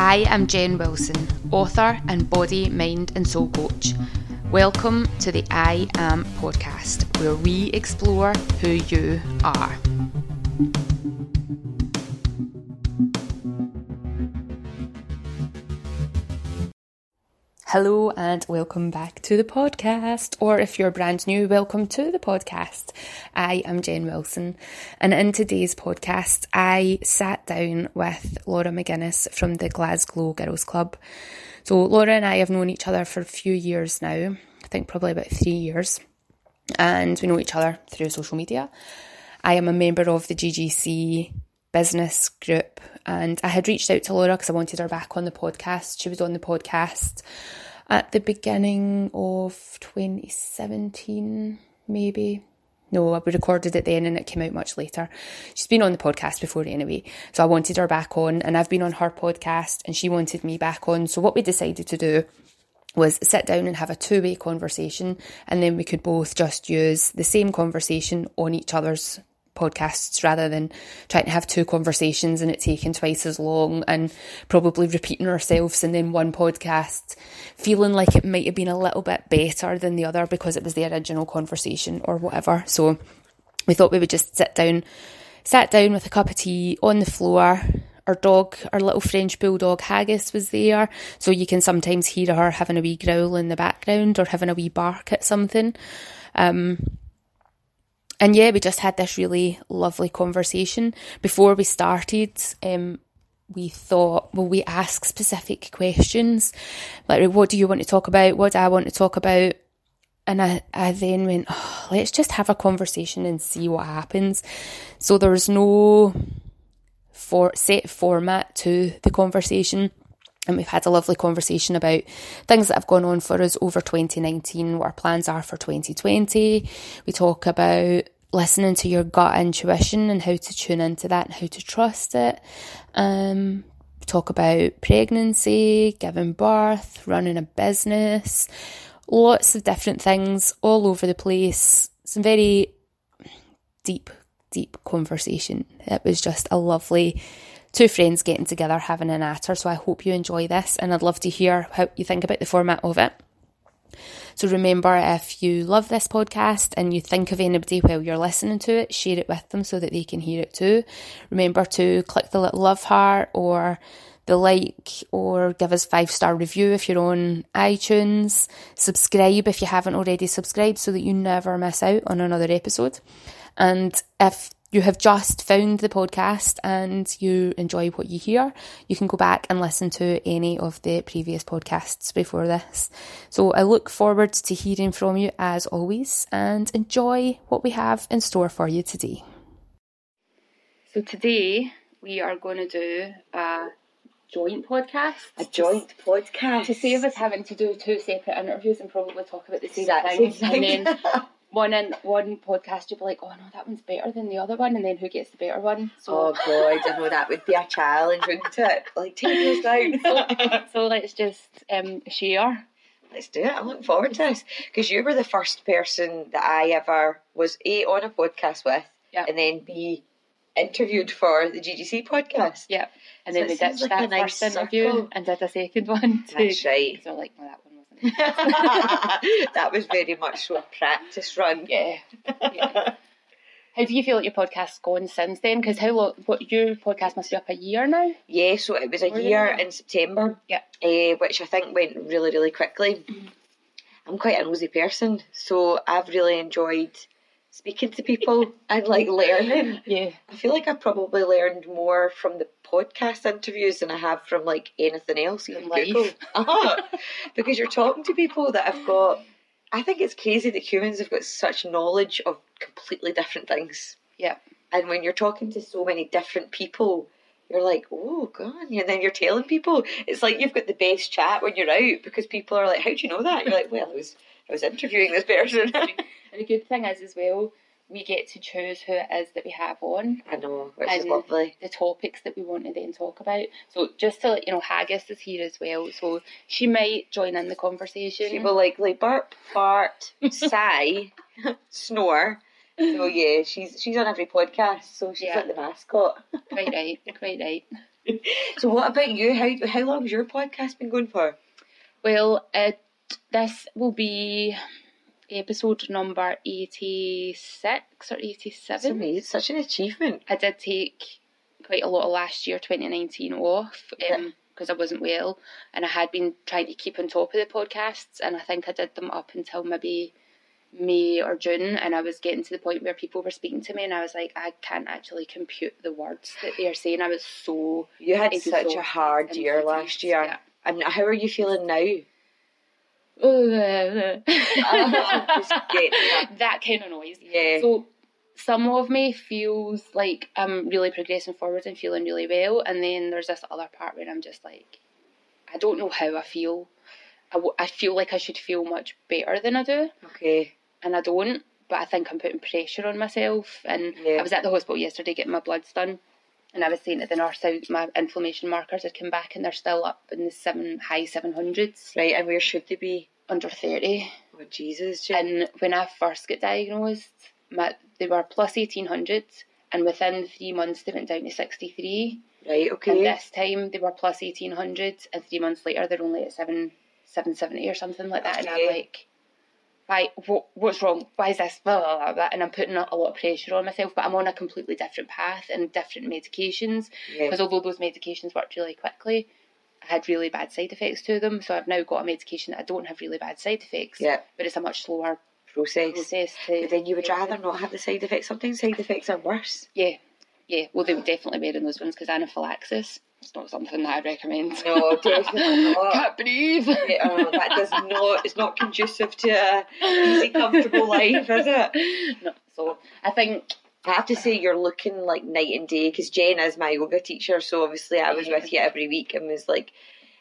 I am Jen Wilson, author and body, mind, and soul coach. Welcome to the I Am podcast, where we explore who you are. Hello and welcome back to the podcast. Or if you're brand new, welcome to the podcast. I am Jen Wilson, and in today's podcast, I sat down with Laura McGuinness from the Glasgow Girls Club. So, Laura and I have known each other for a few years now, I think probably about three years, and we know each other through social media. I am a member of the GGC business group and I had reached out to Laura because I wanted her back on the podcast. She was on the podcast at the beginning of 2017, maybe. No, we recorded it then and it came out much later. She's been on the podcast before anyway. So I wanted her back on and I've been on her podcast and she wanted me back on. So what we decided to do was sit down and have a two way conversation and then we could both just use the same conversation on each other's podcasts rather than trying to have two conversations and it taking twice as long and probably repeating ourselves and then one podcast feeling like it might have been a little bit better than the other because it was the original conversation or whatever. So we thought we would just sit down, sat down with a cup of tea on the floor. Our dog, our little French bulldog Haggis was there, so you can sometimes hear her having a wee growl in the background or having a wee bark at something. Um, and yeah, we just had this really lovely conversation. Before we started, um, we thought, well, we ask specific questions. Like, what do you want to talk about? What do I want to talk about? And I, I then went, oh, let's just have a conversation and see what happens. So there's no for set format to the conversation. And we've had a lovely conversation about things that have gone on for us over 2019, what our plans are for 2020. We talk about listening to your gut intuition and how to tune into that and how to trust it. Um, talk about pregnancy, giving birth, running a business, lots of different things all over the place. Some very deep, deep conversation. It was just a lovely two friends getting together having an atter. So I hope you enjoy this and I'd love to hear how you think about the format of it. So remember, if you love this podcast and you think of anybody while you're listening to it, share it with them so that they can hear it too. Remember to click the little love heart or the like or give us five star review if you're on iTunes. Subscribe if you haven't already subscribed so that you never miss out on another episode. And if you have just found the podcast and you enjoy what you hear, you can go back and listen to any of the previous podcasts before this. So I look forward to hearing from you as always and enjoy what we have in store for you today. So today we are going to do a joint podcast. A joint podcast. To save us having to do two separate interviews and probably talk about the same thing. And then one in one podcast you'll be like, oh no, that one's better than the other one, and then who gets the better one? So oh god, I know that would be a challenge, wouldn't it? Like take us down. so, so let's just um, share. Let's do it. I'm looking forward to this because you were the first person that I ever was a on a podcast with, yep. and then b interviewed for the GGC podcast. Yep. And so then we ditched like that nice first interview circle. and did a second one. Too. That's right. So like, well, that that was very much so a practice run. Yeah. yeah. How do you feel like your podcast's gone since then? Because how long? What your podcast must be up a year now? Yeah, so it was a or year in September. Yeah. Uh, which I think went really, really quickly. Mm-hmm. I'm quite a nosy person, so I've really enjoyed speaking to people and like learning. Yeah. I feel like I probably learned more from the podcast interviews than I have from like anything else in life. uh-huh. because you're talking to people that have got I think it's crazy that humans have got such knowledge of completely different things. Yeah. And when you're talking to so many different people, you're like, oh god, and then you're telling people it's like you've got the best chat when you're out because people are like, how do you know that? And you're like, well, it was I was interviewing this person. and the good thing is as well, we get to choose who it is that we have on. I know, which is lovely. The topics that we want to then talk about. So just to let you know, Haggis is here as well, so she might join in the conversation. She will likely burp, fart, sigh, snore. So yeah, she's she's on every podcast, so she's yeah. like the mascot. quite right, quite right. so what about you? How how long has your podcast been going for? Well, it this will be episode number eighty six or 87. It's amazing. Such an achievement. I did take quite a lot of last year, 2019, off um, Yeah. because I wasn't well, and I had been trying to keep on top of the podcasts, and I think I did them up until maybe May or June, and I was getting to the point where people were speaking to me, and I was like, I can't actually compute the words that they are saying. I was so You had such a hard year last year. yeah. And how are you feeling now? Just getting that. that kind of noise. Yeah. So some of me feels like I'm really progressing forward and feeling really well, and then there's this other part where I'm just like, I don't know how I feel. I, w- I feel like I should feel much better than I do, Okay. and I don't. But I think I'm putting pressure on myself. And Yeah. I was at the hospital yesterday getting my bloods done, and I was saying to the nurse how my inflammation markers had come back, and they're still up in the seven high seven hundreds, Right, and where should they be? under thirty. Oh Jesus, Jen. And when I first got diagnosed, my, they were plus 1800, and within three months they went down to 63. right, okay. And this time they were plus 1800, and three months later they're only at 7, 770 or something like that. And I'm like, why, what, what's wrong? Why is this? Blah, blah, blah, blah. And I'm putting a, lot of pressure on myself, but I'm on a completely different path and different medications. Yeah. Because although those medications worked really quickly, I had really bad side effects to them. So I've now got a medication that I don't have really bad side effects. Yeah. But it's a much slower Process. process to. But then you would rather not have the side effects. Sometimes side effects are worse. Yeah, yeah. Well, they would definitely wearing those ones because anaphylaxis. It's not something that I'd recommend. No, definitely not. Can't breathe. Yeah, oh, that does not. It's not conducive to a easy, comfortable life, is it? no, so I think I have to say you're looking like night and day because Jen is my yoga teacher, so obviously I was Yeah. with you every week and was like,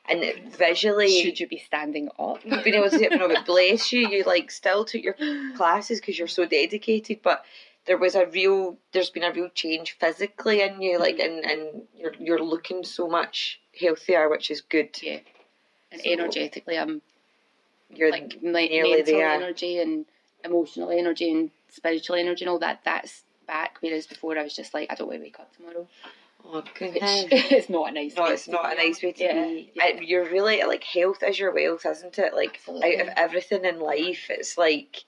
and visually should you be standing up? being able to no, but bless you, you like still took your classes because you're so dedicated, but there was a real, there's been a real change physically in you, mm-hmm. like, and and you're you're looking so much healthier, which is good. Yeah, and So- energetically, I'm You're like mental there. energy and emotional energy and spiritual energy and all that. That's back. Whereas before, I was just like, I don't want to wake up tomorrow, oh goodness. is not a nice. No, it's not a nice way to Yeah, be. yeah. You're really like health is your wealth, isn't it? Like Absolutely. out of everything in life, it's like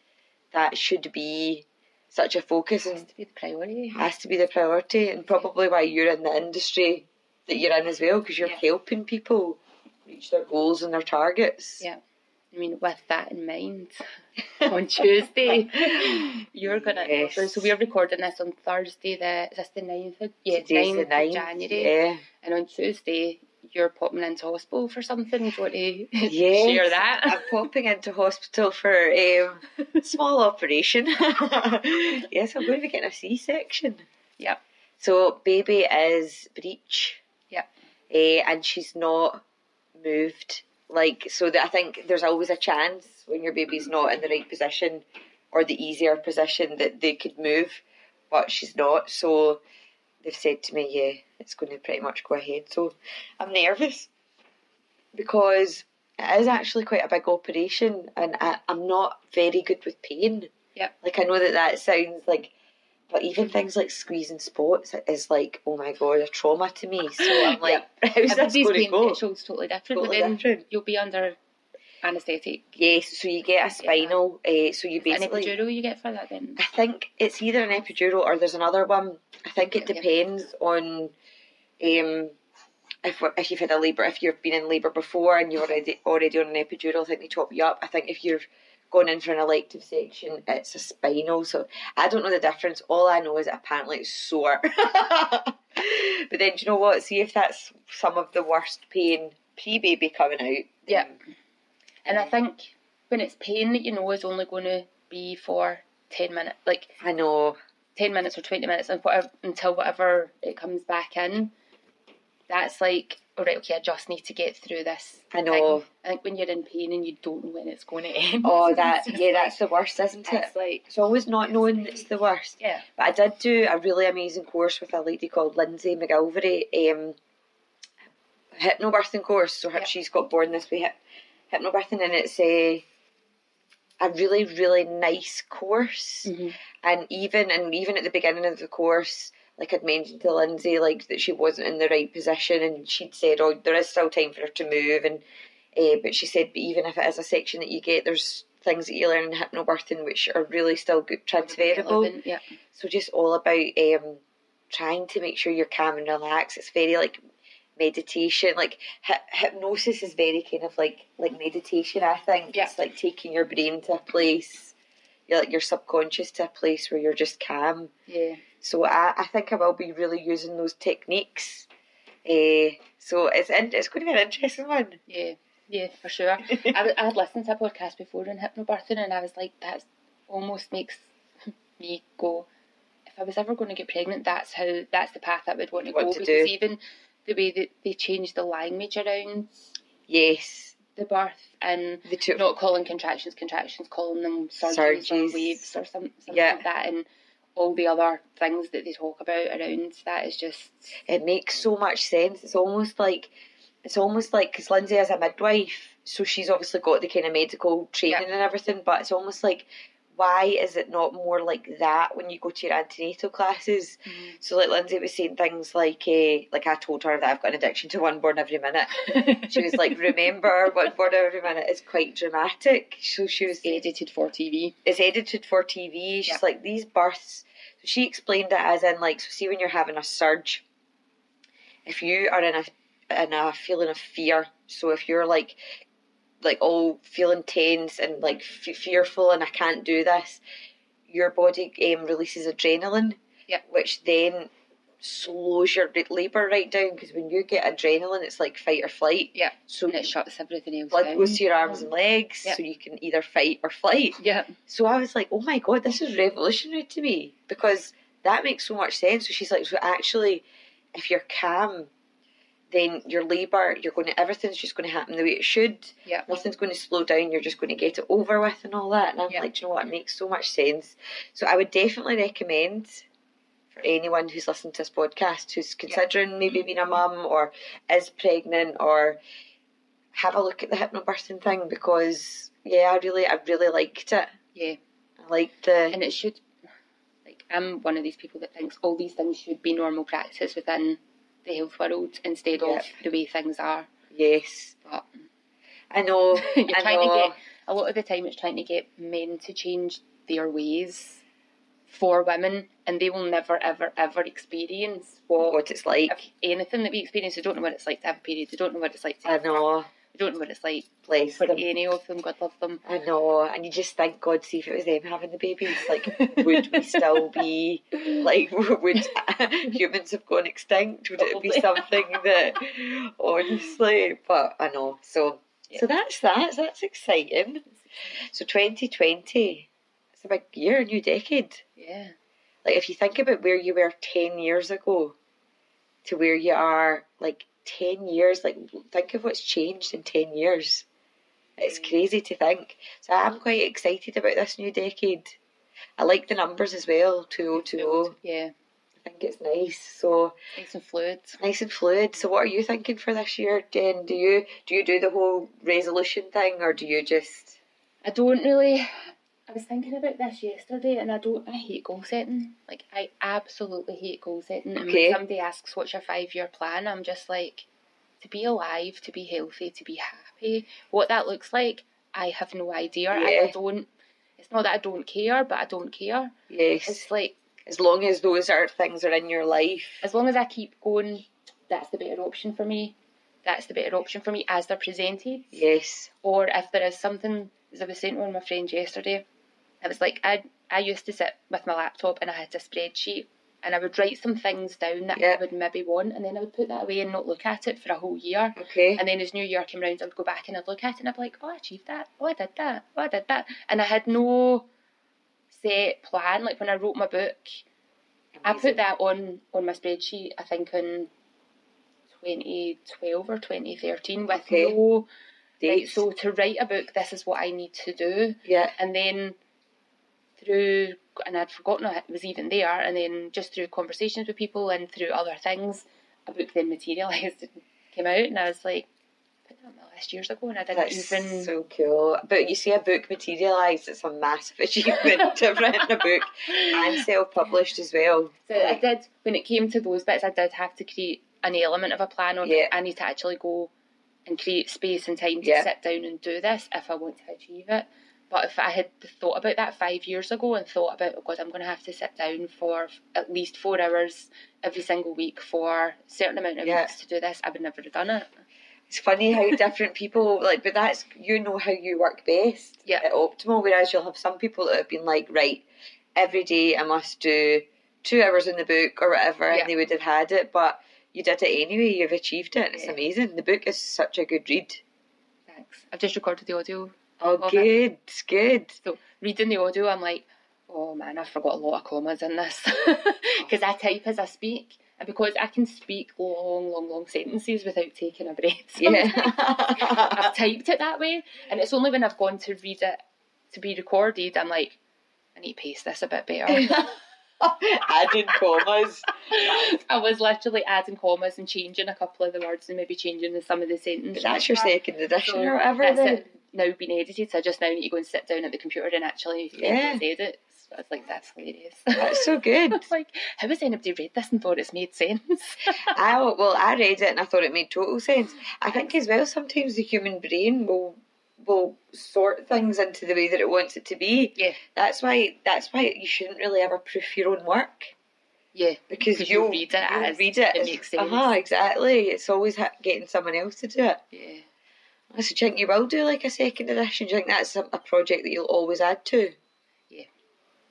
that should be such a focus It has and to be the priority. has to be the priority, and probably why you're in the industry that you're in as well, because you're Yeah. helping people reach their goals and their targets. Yeah. I mean, with that in mind, on Tuesday, you're gonna. Yes. So, so we're recording this on Thursday. The is this the 9th of yeah, 9th the of. January, Yeah. and on Tuesday you're popping into hospital for something. Do you want to Yes, share that? I'm popping into hospital for um, a small operation. yes, I'm going to be getting a C-section. Yep. So baby is breech. Yep. Eh, and she's not moved. Like so, that I think there's always a chance when your baby's not in the right position or the easier position that they could move, but she's not. So they've said to me, yeah, it's going to pretty much go ahead. So I'm nervous because it is actually quite a big operation, and I, I'm not very good with pain. Yep. Like I know that that sounds like, but even things like squeezing spots is like, oh my god, a trauma to me. So I'm like, how's this going to go? totally different, Totally but then different. you'll be under anaesthetic. Yes, so you get a spinal. Uh, so you it An epidural you get for that then? I think it's either an epidural or there's another one. I think it Yeah. depends on um, if if you've had a labour, if you've been in labour before and you're already already on an epidural. I think they top you up. I think if you're going in for an elective section, it's a spinal. So I don't know the difference. All I know is apparently it's sore. but then do you know what? See if that's some of the worst pain pre baby coming out. Yeah. And I think when it's pain that you know is only going to be for 10 minutes, like I know. 10 minutes or 20 minutes and whatever, until whatever it comes back in, that's like, all right, okay, I just need to get through this. I know. thing. I think when you're in pain and you don't know when it's going to end. Oh, that yeah, like- that's the worst, isn't it? It's like, It's always not knowing it's the worst. yeah. But I did do a really amazing course with a lady called Lindsay McGilvery, um, hypnobirthing course. So Yep. she's got born this way, hyp- hypnobirthing, and it's a a really really nice course. Mhm. And even and even at the beginning of the course, like I'd mentioned to Lindsay, like that she wasn't in the right position, and she'd said, "Oh, there is still time for her to move," and uh, but she said, "But even if it is a section that you get, there's things that you learn in hypnobirthing which are really still good transferable." Relevant, Yeah. So just all about um, trying to make sure you're calm and relaxed. It's very like meditation. Like hy- hypnosis is very kind of like like meditation. I think Yeah. it's like taking your brain to a place, you're like your subconscious to a place where you're just calm. Yeah. So I, I think I will be really using those techniques. Uh, so it's in, it's going to be an interesting one. Yeah, yeah, for sure. I, I had listened to a podcast before on hypnobirthing, and I was like, that almost makes me go. If I was ever going to get pregnant, that's how that's the path I would want to Want go. to because do. even the way that they changed the language around Yes, the birth and the two. not calling contractions contractions, calling them surgeries, Surgeries. or waves or some, something Yeah. like that, and all the other things that they talk about around that is just it makes so much sense. It's almost like it's almost like because Lindsay is a midwife, so she's obviously got the kind of medical training and everything. But it's almost like why is it not more like that when you go to your antenatal classes? So like Lindsay was saying things like, uh, like I told her that I've got an addiction to one born every minute. She was like, remember one born every minute is quite dramatic. So she was edited for TV. it's edited for TV. She's Yeah. like these births. So she explained it as in like so. See when you're having a surge, if you are in a in a feeling of fear. So if you're like like all feeling tense and like f- fearful and I can't do this, your body um, releases adrenaline, Yep. which then slows your labour right down because when you get adrenaline, it's like fight or flight. Yeah. So And it shuts everything else blood down. goes to your arms and legs, Yep. so you can either fight or flight. Yeah. So I was like, oh my god, this is revolutionary to me because that makes so much sense. So she's like, so actually, if you're calm, then your labour, you're going to, everything's just going to happen the way it should. Yeah. Nothing's going to slow down. You're just going to get it over with and all that. And I'm Yeah. like, do you know what? It makes so much sense. So I would definitely recommend for anyone who's listening to this podcast who's considering maybe being a mum or is pregnant or have a look at the hypnobirthing thing because yeah, I really, I really liked it. Yeah. I liked the And it should, like, I'm one of these people that thinks all these things should be normal practice within the health world instead Yep. of the way things are. yes. But I know. you're I trying know. to get, a lot of the time, it's trying to get men to change their ways for women, and they will never, ever, ever experience what. what it's like. anything that we experience, they don't know what it's like to have a period. They don't know what it's like to I know. They don't know what it's like Bless for them. any of them. God love them. I know, and you just think, God, see if it was them having the babies, like, would we still be, like, would humans have gone extinct? Would it be something that, honestly, but I know. So, so that's that. So that's exciting. So 2020, it's a big year, a new decade. Yeah. Like, if you think about where you were 10 years ago to where you are, like, 10 years, like, think of what's changed in 10 years. It's Mm. crazy to think. So I'm quite excited about this new decade. I like the numbers as well, 2020. Yeah. I think it's nice. So Nice and fluid. nice and fluid. So what are you thinking for this year, Jen? Do you do you do the whole resolution thing or do you just I don't really. I was thinking about this yesterday, and I don't. I hate goal setting. Like I absolutely hate goal setting. And Okay. when somebody asks what's your five year plan, I'm just like, to be alive, to be healthy, to be happy. What that looks like, I have no idea. And Yeah. I don't. It's not that I don't care, but I don't care. yes. It's like As long as those are things are in your life. as long as I keep going, that's the better option for me. That's the better option for me as they're presented. Yes. or if there is something, as I was saying to one of my friends yesterday, I was like, I I used to sit with my laptop and I had a spreadsheet and I would write some things down that Yeah. I would maybe want and then I would put that away and not look at it for a whole year. Okay. And then as New Year came round, I would go back and I'd look at it and I'd be like, oh, I achieved that. Oh, I did that. Oh, I did that. And I had no set plan. Like when I wrote my book, I put that on on my spreadsheet. I think in 2012 or 2013 with Okay. no Right, Dates. so to write a book, this is what I need to do, yeah. and then through, and I'd forgotten it was even there, and then just through conversations with people and through other things, a book then materialised and came out, and I was like, that my last years ago, and I didn't That's even. so cool. But you see a book materialise, it's a massive achievement to have written a book and self published as well. So I did when it came to those bits. I did have to create an element of a plan on Yeah. I need to actually go and create space and time to Yeah. sit down and do this if I want to achieve it. But if I had thought about that five years ago and thought about, oh God, I'm going to have to sit down for at least four hours every single week for a certain amount of Yeah. weeks to do this, I would never have done it. It's funny how different people like, but that's you know how you work best Yeah. at optimal. Whereas you'll have some people that have been like, right, every day I must do two hours in the book or whatever, Yeah. and they would have had it. But you did it anyway. You've achieved it. and It's Yeah. amazing. The book is such a good read. Thanks. I've just recorded the audio. Oh, good, good. So reading the audio, I'm like, oh man, I forgot a lot of commas in this oh. because I type as I speak, and because I can speak long, long, long sentences without taking a breath. Yeah. I've typed it that way, and it's only when I've gone to read it to be recorded, I'm like, I need to pace this a bit better. Adding commas. I was literally adding commas and changing a couple of the words and maybe changing the, some of the sentences. But that's your second edition So or whatever. that's Then. it now been edited, so I just now need to go and sit down at the computer and actually Yeah. edit. So I was like, that's hilarious. That's so good. Like, how has anybody read this and thought it's made sense? I well, I read it and I thought it made total sense. I think as well sometimes the human brain will will sort things into the way that it wants it to be. Yeah. That's why that's why you shouldn't really ever proof your own work yeah, because you'll you'll read it you'll as read it. it makes sense. Uh-huh, exactly. It's always getting someone else to do it. yeah. So do you think you will do like a second edition? Do you think that's a, a project that you'll always add to? Yeah.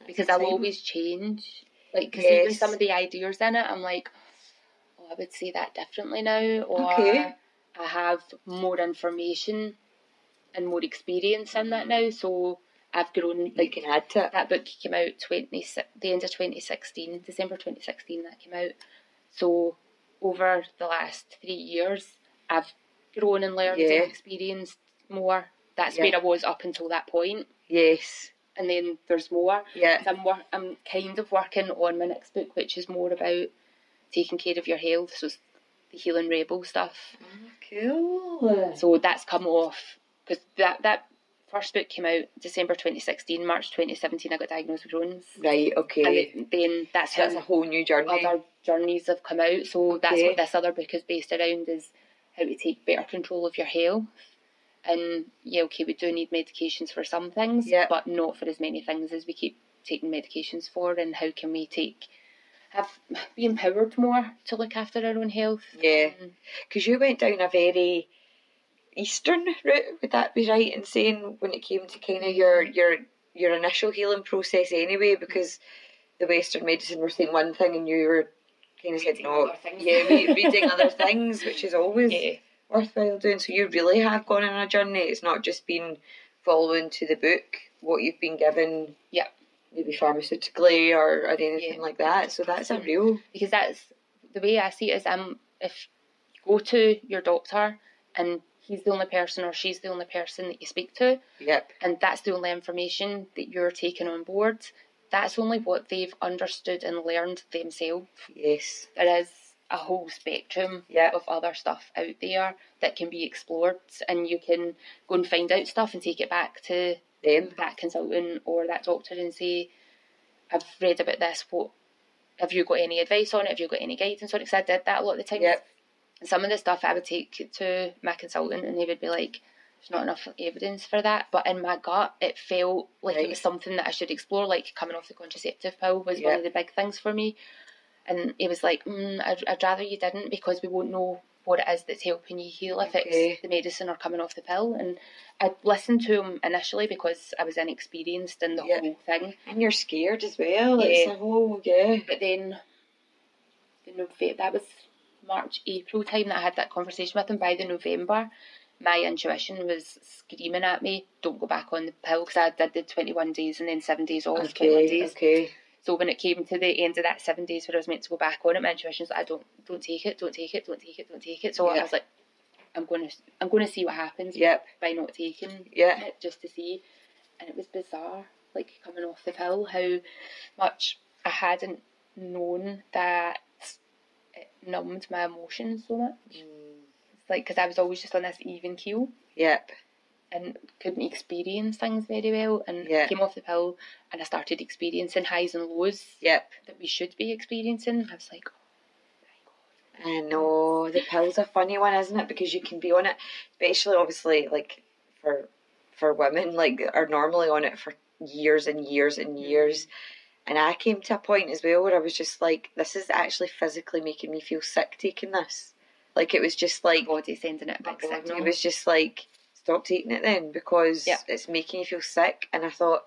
Because I'll always change. Like, because even some of the ideas in it, I'm like, oh, I would say that differently now. Or Okay. I have more information and more experience in that now. So I've grown, you like, can add to it. that book came out 20, the end of 2016, December 2016 that came out. So over the last three years, I've grown and learned Yeah. and experienced more. That's Yeah. where I was up until that point. Yes. And then there's more. Yeah. I'm, wor- I'm kind of working on my next book, which is more about taking care of your health. So it's the Healing Rebel stuff. Oh, cool. So that's come off because that that first book came out December 2016, March 2017. I got diagnosed with Crohn's, Right. Okay. and then, that's so that's a whole new journey. other journeys have come out. So that's what this other book is based around: is how to take better control of your health. And yeah, okay, we do need medications for some things, Yeah. but not for as many things as we keep taking medications for. And how can we take have be empowered more to look after our own health? Yeah. Um, Because you went down a very eastern route, would that be right in saying when it came to kind of your your your initial healing process anyway? Because the Western medicine were saying one thing and you were kind of said no, things. yeah, re- reading other things, which is always yeah. worthwhile doing. So you really have gone on a journey. It's not just been following to the book what you've been given. Yeah. Maybe pharmaceutically or, or anything Yeah. like that. So that's a real because that's the way I see it is um if you go to your doctor and he's the only person or she's the only person that you speak to yep. and that's the only information that you're taking on board that's only what they've understood and learned themselves Yes. there is a whole spectrum Yeah. of other stuff out there that can be explored and you can go and find out stuff and take it back to Them. that consultant or that doctor and say, I've read about this, what have you got any advice on it? Have you got any guidance on it? Because I did that a lot of the time. Yep. And some of the stuff I would take to my consultant and they would be like, there's not enough evidence for that. But in my gut, it felt like Right. it was something that I should explore, like coming off the contraceptive pill was one of the big things for me. And he was like, mm, I'd, I'd rather you didn't because we won't know what it is that's helping you heal if Okay. it's the medicine or coming off the pill. And I listened to him initially because I was inexperienced in the Yeah. whole thing. And you're scared as well. It's Yeah. a whole yeah. But then, the that was March, April time that I had that conversation with him. By the November, my intuition was screaming at me, "Don't go back on the pill," because I did the twenty-one days and then seven days off, Okay, days. okay. So when it came to the end of that seven days where I was meant to go back on it, my intuition was like, "I don't, don't take it, don't take it, don't take it, don't take it." So Yeah. I was like, "I'm going to, I'm going to see what happens Yep. by not taking Yeah. it just to see." And it was bizarre, like coming off the pill, how much I hadn't known that it numbed my emotions so much. Mm. Like because I was always just on this even keel Yep. and couldn't experience things very well. And Yeah. came off the pill and I started experiencing highs and lows Yep. that we should be experiencing. I was like, oh I know the pill's a funny one, isn't it? Because you can be on it, especially obviously like for for women, like are normally on it for years and years and mm-hmm. years. And I came to a point as well where I was just like, this is actually physically making me feel sick taking this. Like it was just like oh, body sending it a big signal. was just like, stop taking it then because Yeah. it's making you feel sick. And I thought,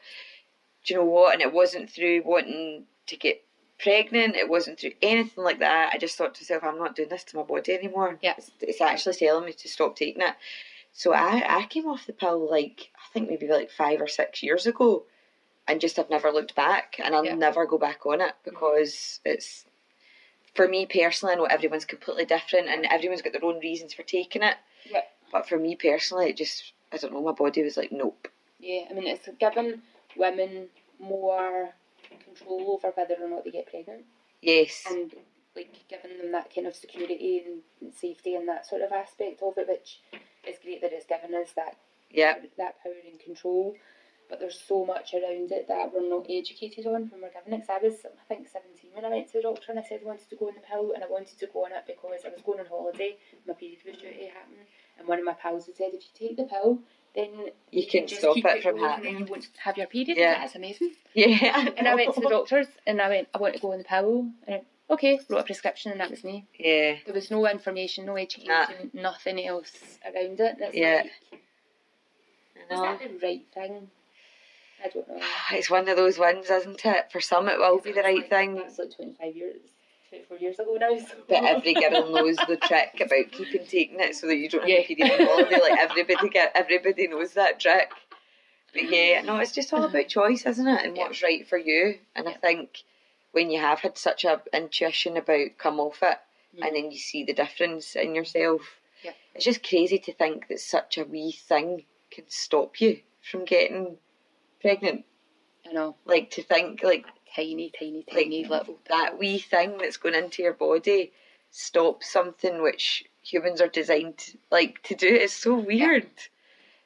do you know what? And it wasn't through wanting to get pregnant. It wasn't through anything like that. I just thought to myself, I'm not doing this to my body anymore. Yeah. It's, it's actually telling me to stop taking it. So I, I came off the pill like, I think maybe like five or six years ago. And just have never looked back. And I'll Yeah. never go back on it because it's, for me personally, I know everyone's completely different and everyone's got their own reasons for taking it. Yeah. But for me personally, it just, I don't know, my body was like, nope. Yeah, I mean, it's given women more control over whether or not they get pregnant, Yes. and like giving them that kind of security and, and safety and that sort of aspect of it, which is great that it's given us that yeah. that power and control. But there's so much around it that we're not educated on when we're given it. I was, I think, 17 when I went to the doctor and I said I wanted to go on the pill, and I wanted to go on it because I was going on holiday. My period was due to happen, and one of my pals had said, if you take the pill, then You can just stop keep it from happening. And you won't have your period. Yeah. That's amazing. Yeah. And I went to the doctors and I went, I want to go on the pill. And I, okay, wrote a prescription and that was me. Yeah. There was no information, no education, nothing else around it. It's Yeah. like, know. that the right thing? I don't know. It's one of those ones, isn't it? For some, it will be the right thing. That's like 25 years, 24 years ago now. So. But every girl knows the trick about keeping taking it so that you don't have Yeah. a period on holiday. Like everybody get, everybody knows that trick. But yeah, no, it's just all about choice, isn't it? And Yeah. what's right for you. And I think when you have had such a intuition about come off it, Mm. and then you see the difference in yourself, Yeah. it's just crazy to think that such a wee thing can stop you from getting pregnant. I know. Like to think like Tiny, tiny, like tiny little. that wee thing that's going into your body stops something which humans are designed like to do. It's so weird.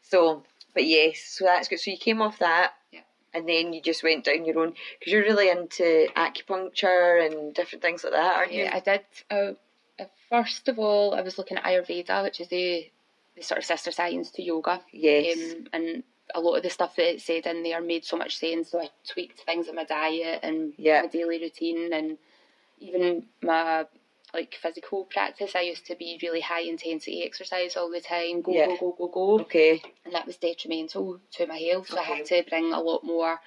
So, but yes, so that's good. So you came off that, Yeah. and then you just went down your own because you're really into acupuncture and different things like that, aren't you? Yeah, I did. Uh, uh, first of all, I was looking at Ayurveda, which is the, the sort of sister science to yoga. Yes. Um, and a lot of the stuff that it said in there made so much sense. So I tweaked things in my diet and Yeah. my daily routine, and even my like physical practice. I used to be really high intensity exercise all the time, go Yeah. go go go go, okay. and that was detrimental to my health. So I had to bring a lot more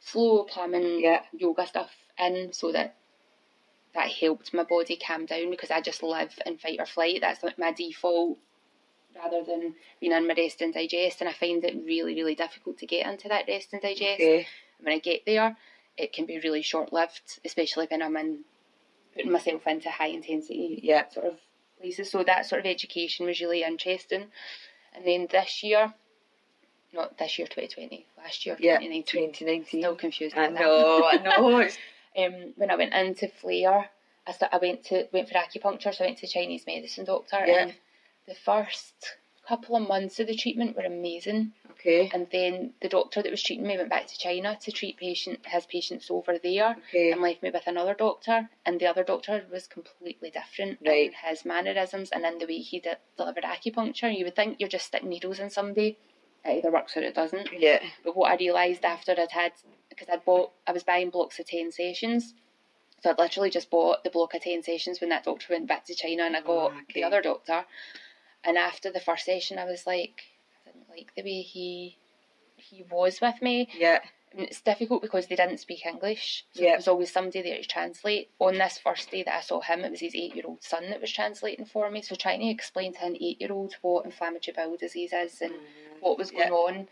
slow, calming Yeah. yoga stuff in, so that that helped my body calm down because I just live in fight or flight. That's like my default rather than being in my rest and digest. And I find it really, really difficult to get into that rest and digest. Okay. When I get there, it can be really short lived, especially when I'm in putting myself into high intensity Yeah. sort of places. So that sort of education was really interesting. And then this year, not this year, 2020, last year, Yeah. 2019. 2019. Still confused. I know. I know. Um, when I went into flare, I, st- I went to went for acupuncture, so I went to Chinese medicine doctor, Yeah. and the first couple of months of the treatment were amazing. okay. And then the doctor that was treating me went back to China to treat patient his patients over there, Okay. and left me with another doctor. And the other doctor was completely different Right. in his mannerisms and in the way he did, delivered acupuncture. You would think you're just sticking needles in somebody. It either works or it doesn't. Yeah. But what I realised after I'd had, because I'd bought, I was buying blocks of 10 sessions. So I'd literally just bought the block of 10 sessions when that doctor went back to China and I got Oh, okay. the other doctor. And after the first session, I was like, I didn't like the way he he was with me. Yeah. Mean, it's difficult because they didn't speak English. So Yeah. there was always somebody there to translate. On this first day that I saw him, it was his eight year old son that was translating for me. So trying to explain to an eight year old what inflammatory bowel disease is and what was going Yeah. on.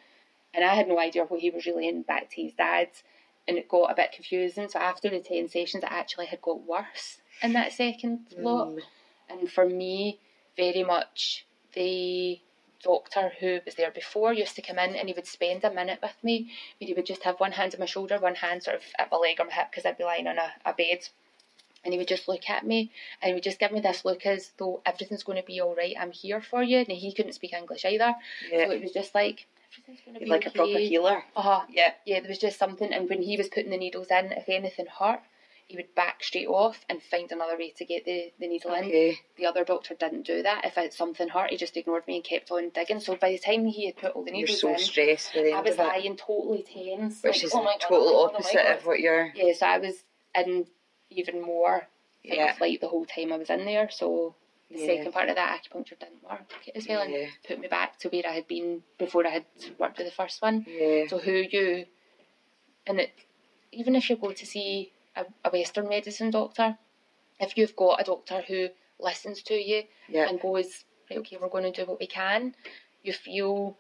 And I had no idea what he was really in back to his dad. And it got a bit confusing. So after the 10 sessions, it actually had got worse in that second lot. Mm. And for me, very much the doctor who was there before used to come in and he would spend a minute with me where he would just have one hand on my shoulder, one hand sort of at my leg or my hip because I'd be lying on a, a bed. And he would just look at me and he would just give me this look as though everything's going to be all right. I'm here for you. And he couldn't speak English either. Yeah. So it was just like, everything's going to be like okay. a proper healer. Uh-huh. Yeah. Yeah, there was just something. And when he was putting the needles in, if anything hurt, he would back straight off and find another way to get the, the needle in. The other doctor didn't do that. If it, something hurt, he just ignored me and kept on digging. So by the time he had put all the needles You're so in, stressed I was lying totally tense. Which like, is oh the my total God, opposite God. of what you're. Yeah, so I was in even more fight Yeah. flight the whole time I was in there. So the Yeah. second part of that acupuncture didn't work as well Yeah. and put me back to where I had been before I had worked with the first one. Yeah. So who you, and it, even if you go to see a, a Western medicine doctor, if you've got a doctor who listens to you Yeah. and goes, right, okay, we're going to do what we can, you feel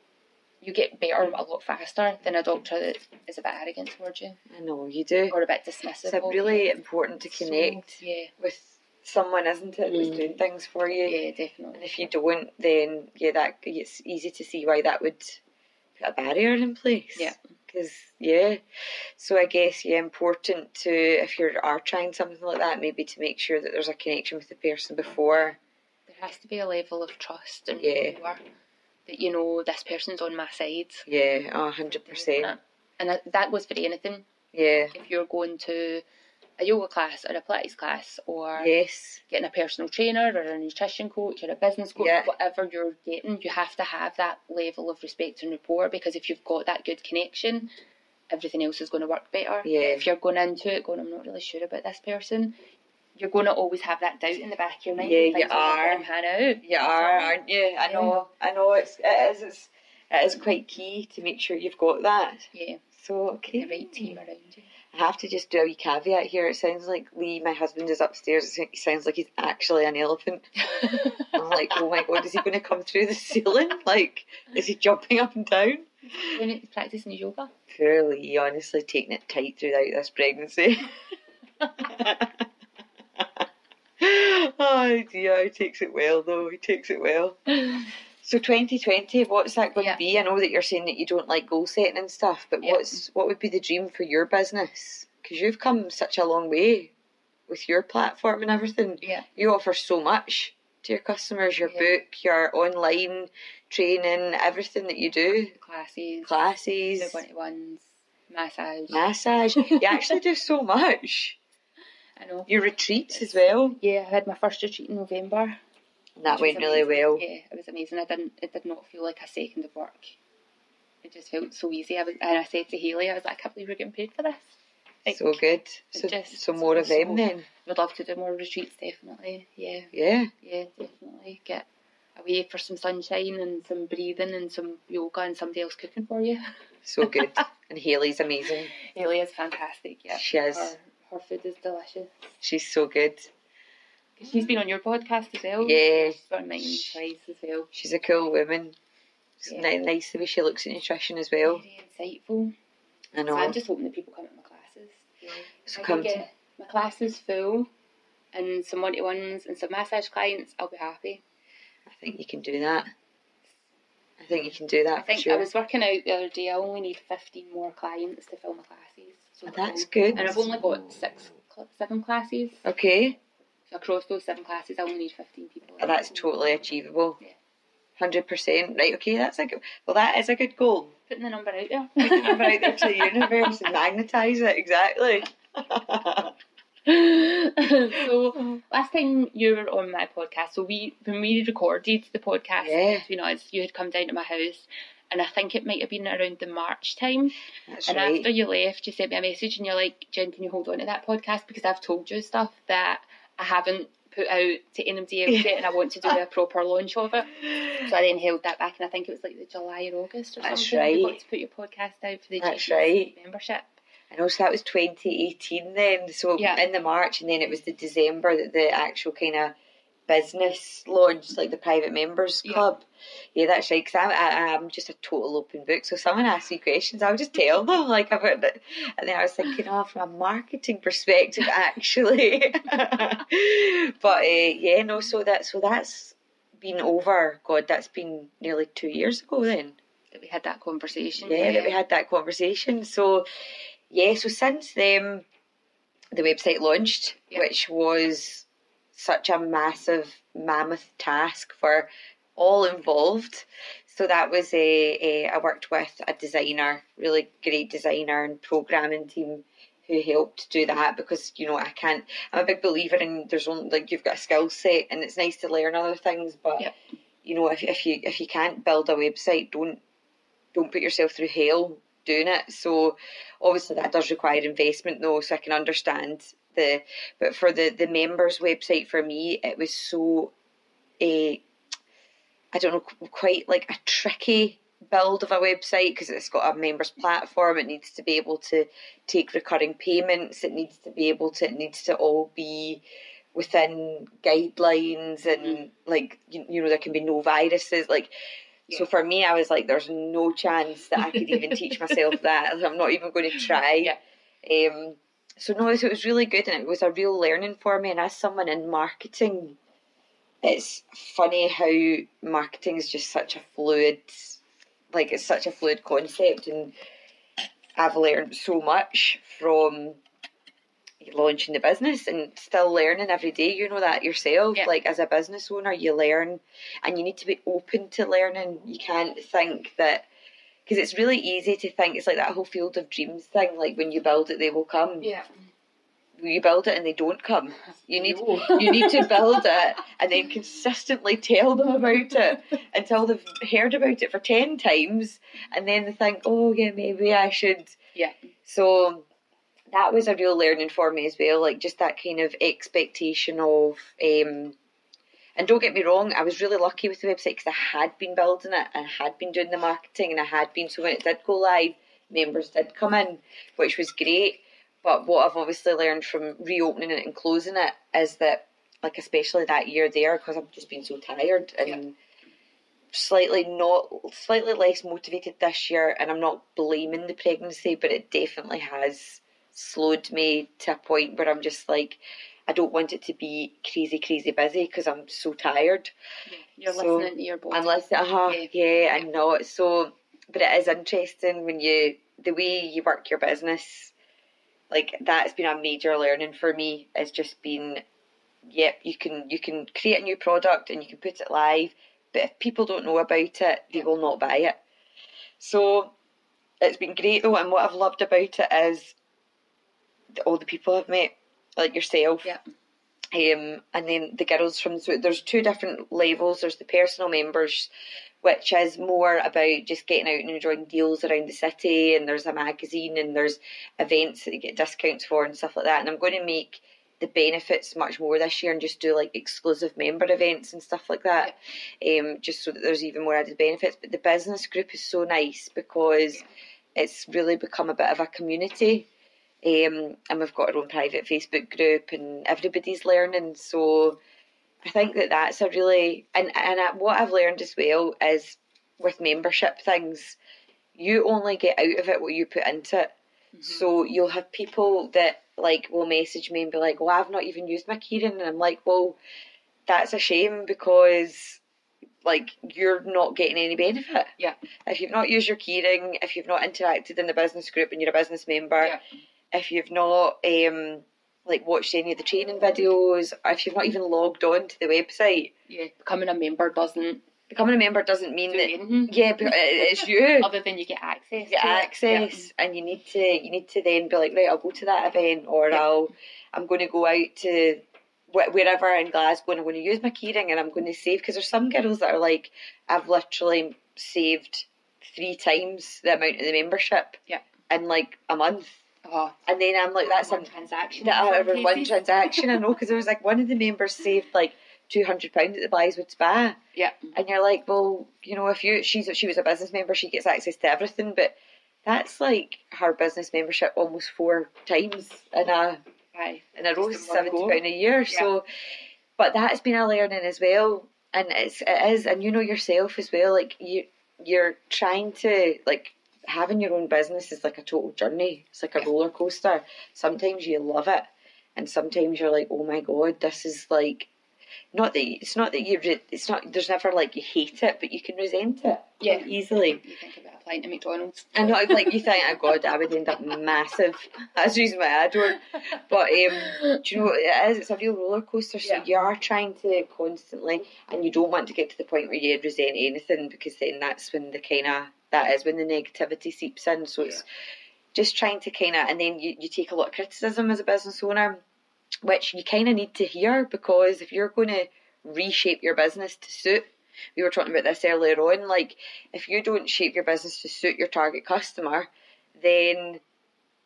you get better a lot faster than a doctor that is a bit arrogant towards you I know you do. or a bit dismissive. It's really important to So, connect yeah, with someone, isn't it? Who's Mm. doing things for you. yeah, definitely. And if you don't, then yeah, that it's easy to see why that would put a barrier in place. Yeah. Because yeah, so I guess yeah, important to if you are trying something like that, maybe to make sure that there's a connection with the person before. There has to be a level of trust and Yeah. that you know this person's on my side. Yeah, a hundred percent. And that- that goes for anything. Yeah. If you're going to a yoga class or a Pilates class or Yes. getting a personal trainer or a nutrition coach or a business coach, Yeah. whatever you're getting, you have to have that level of respect and rapport because if you've got that good connection, everything else is going to work better. Yeah. If you're going into it going, I'm not really sure about this person, you're going to always have that doubt in the back of your mind. Yeah, you aren't Out. You are, aren't you? I know. I know. It's it is. It's, it is quite key to make sure you've got that. Yeah, So okay. the right team around you. I have to just do a wee caveat here. It sounds like Lee, my husband, is upstairs. It sounds like he's actually an elephant. I'm like, oh my god, is he going to come through the ceiling? Like, is he jumping up and down? when it's practicing yoga. Poor Lee, honestly, taking it tight throughout this pregnancy. oh dear, he takes it well though. He takes it well. So 2020, what's that going Yeah. to be? I know that you're saying that you don't like goal setting and stuff, but Yeah. what's what would be the dream for your business? Because you've come such a long way with your platform and everything. Yeah. You offer so much to your customers, your Yeah. book, your online training, everything that you do, Classes, classes, the one ones, massage. massage. You actually do so much. I know. Your retreats as well. Yeah, I had my first retreat in November. And that went really well. Yeah, it was amazing. I didn't. It did not feel like a second of work. It just felt so easy. I was, and I said to Haley, I was like, I can't believe we're getting paid for this. Like, so good. So, just- so more of them so- then. Would love to do more retreats, definitely. Yeah, Yeah. yeah, definitely. Get away for some sunshine and some breathing and some yoga and somebody else cooking for you. So good. and Haley's amazing. Haley is fantastic. Yeah, She is. Her, her food is delicious. She's so good. She's been on your podcast as well. Yeah. She's on mine twice as well. She's a cool woman. It's Yeah. nice the way she looks at nutrition as well. Very insightful. I know. So I'm just hoping that people come to my classes. Yeah. So I come to- my classes full and some one to ones and some massage clients, I'll be happy. I think you can do that. I think you can do that I think for sure. I was working out the other day. I only need 15 more clients to fill my classes. So Oh, that's good. And I've only got six, seven classes. Okay. So across those seven classes, I only need 15 people. Oh, that's totally achievable. Yeah. Hundred percent. Right. Okay. That's a good. Well, that is a good goal. Putting the number out there. Put the number out there to the universe and magnetize it. Exactly. so last time you were on my podcast, so we when we recorded the podcast Yeah. between us, you had come down to my house, and I think it might have been around the March time. That's and right. after you left, you sent me a message, and you're like, "Jen, can you hold on to that podcast because I've told you stuff that I haven't put out to anybody else yet, and I want to do a proper launch of it." So I then held that back, and I think it was like the July or August or That's something. You right. got to put your podcast out for the That's right. membership. I know, so that was 2018 then. So Yeah. in the March, and then it was the December that the actual kind of business launched, like the private members club. Yeah, that's right. Because I'm, I, I'm just a total open book. So if someone asks me questions, I'll just tell them like about it. And then I was thinking, oh, from a marketing perspective, actually. but uh, yeah, no. So that so that's been over. God, that's been nearly two years ago then That we had that conversation. yeah, that we had that conversation. So, yeah, so since then, the website launched, Yeah. which was such a massive, mammoth task for all involved. So that was a, a I worked with a designer, really great designer and programming team who helped do that because you know I can't. I'm a big believer in there's only like you've got a skill set and it's nice to learn other things, but Yep. you know if if you if you can't build a website, don't don't put yourself through hell doing it. So obviously that does require investment though, so I can understand the but for the the members website for me it was so a I don't know quite like a tricky build of a website because it's got a members platform it needs to be able to take recurring payments it needs to be able to it needs to all be within guidelines and like you, you know there can be no viruses like so for me I was like there's no chance that I could even teach myself that I'm not even going to try. Yeah. um so no it was really good and it was a real learning for me. And as someone in marketing it's funny how marketing is just such a fluid like it's such a fluid concept. And I've learned so much from launching the business and still learning every day you know that yourself. Like as a business owner you learn and you need to be open to learning. You can't think that because it's really easy to think it's like that whole field of dreams thing like when you build it they will come Yeah. you build it and they don't come you need you need to build it and then consistently tell them about it until they've heard about it for 10 times and then they think oh yeah maybe i should Yeah. so that was a real learning for me as well like just that kind of expectation of um and don't get me wrong i was really lucky with the website because i had been building it and had been doing the marketing and i had been so when it did go live members did come in which was great. But what I've obviously learned from reopening it and closing it is that, like, especially that year there, because I've just been so tired and slightly not, slightly less motivated this year, and I'm not blaming the pregnancy, but it definitely has slowed me to a point where I'm just like, I don't want it to be crazy, crazy busy because I'm so tired. You're So, listening to your body. Unless, uh Yeah. yeah, I know. So, but it is interesting when you, the way you work your business, like that's been a major learning for me. It's just been, yep, you can you can create a new product and you can put it live, but if people don't know about it, they will not buy it. So, it's been great though, and what I've loved about it is all the people I've met, like yourself. Yeah. Um, and then the girls from so there's two different levels. There's the personal members, which is more about just getting out and enjoying deals around the city. And there's a magazine and there's events that you get discounts for and stuff like that. And I'm going to make the benefits much more this year and just do like exclusive member events and stuff like that. Um, just so that there's even more added benefits. But the business group is so nice because it's really become a bit of a community. Um, and we've got our own private Facebook group, and everybody's learning. So I think that that's a really and and I- what I've learned as well is with membership things, you only get out of it what you put into it. So you'll have people that like will message me and be like, "Well, I've not even used my keyring," and I'm like, "Well, that's a shame because." Like you're not getting any benefit. Yeah. If you've not used your keyring, if you've not interacted in the business group and you're a business member, Yeah. If you've not um like watched any of the training videos, or if you've not even logged on to the website, Yeah. Becoming a member doesn't becoming a member doesn't mean do that anything. yeah, it's you. Other than you get access. Get to it. access, and you need to you need to then be like, right, I'll go to that event, or Yeah. I'll I'm going to go out to wherever in Glasgow, and I'm going to use my keyring, and I'm going to save because there's some girls that are like, I've literally saved three times the amount of the membership, Yeah. in like a month, Yeah. Oh, and then I'm like, that's one a transaction. that out of one transaction. I know because there was like one of the members saved like two hundred pound at the Blythswood Spa, Yeah. and you're like, well, you know, if you she's she was a business member, she gets access to everything, but that's like her business membership almost four times in a Aye. in a row, Just in one seventy pound a year. So, but that's been a learning as well, and it's it is, and you know yourself as well. Like you, you're trying to like having your own business is like a total journey. It's like a roller coaster. Sometimes you love it, and sometimes you're like, oh my god, this is like. Not that it's not that you re- it's not there's never like you hate it, but you can resent it Yeah. easily. You think about applying to McDonald's. I know, like you think, oh God, I would end up massive. That's the reason why I don't. But um, do you know what it is? It's a real roller coaster. So Yeah. you are trying to constantly, and you don't want to get to the point where you resent anything because then that's when the kind of that is when the negativity seeps in. So it's just trying to kind of, and then you, you take a lot of criticism as a business owner, which you kind of need to hear because if you're going to reshape your business to suit we were talking about this earlier on. Like, if you don't shape your business to suit your target customer, then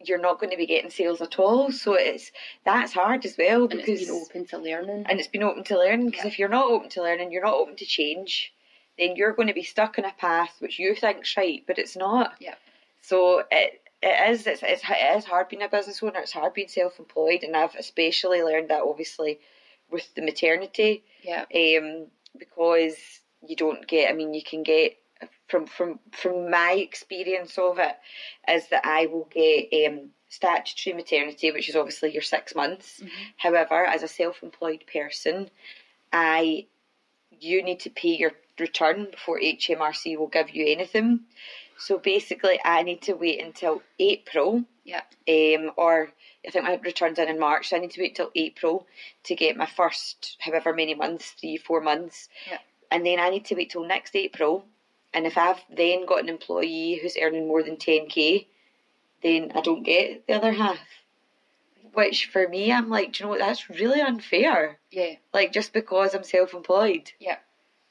you're not going to be getting sales at all. So it's that's hard as well And because it's been open to learning. and it's been open to learning. Because Yeah. if you're not open to learning, you're not open to change. Then you're going to be stuck in a path which you think's right, but it's not. Yeah. So it it is it's, it's it is hard being a business owner. It's hard being self employed, and I've especially learned that obviously with the maternity yeah. um, because you don't get. I mean, you can get from from from my experience of it is that I will get um, statutory maternity, which is obviously your six months. However, as a self-employed person, I you need to pay your return before HMRC will give you anything. So basically, I need to wait until April Yeah. um, or I think my return's in in March, so I need to wait till April to get my first however many months, three, four months. Yeah. And then I need to wait till next April. And if I've then got an employee who's earning more than 10k, then I don't get the other half. Which for me, I'm like, do you know what? That's really unfair. Yeah. Like, just because I'm self employed. Yeah.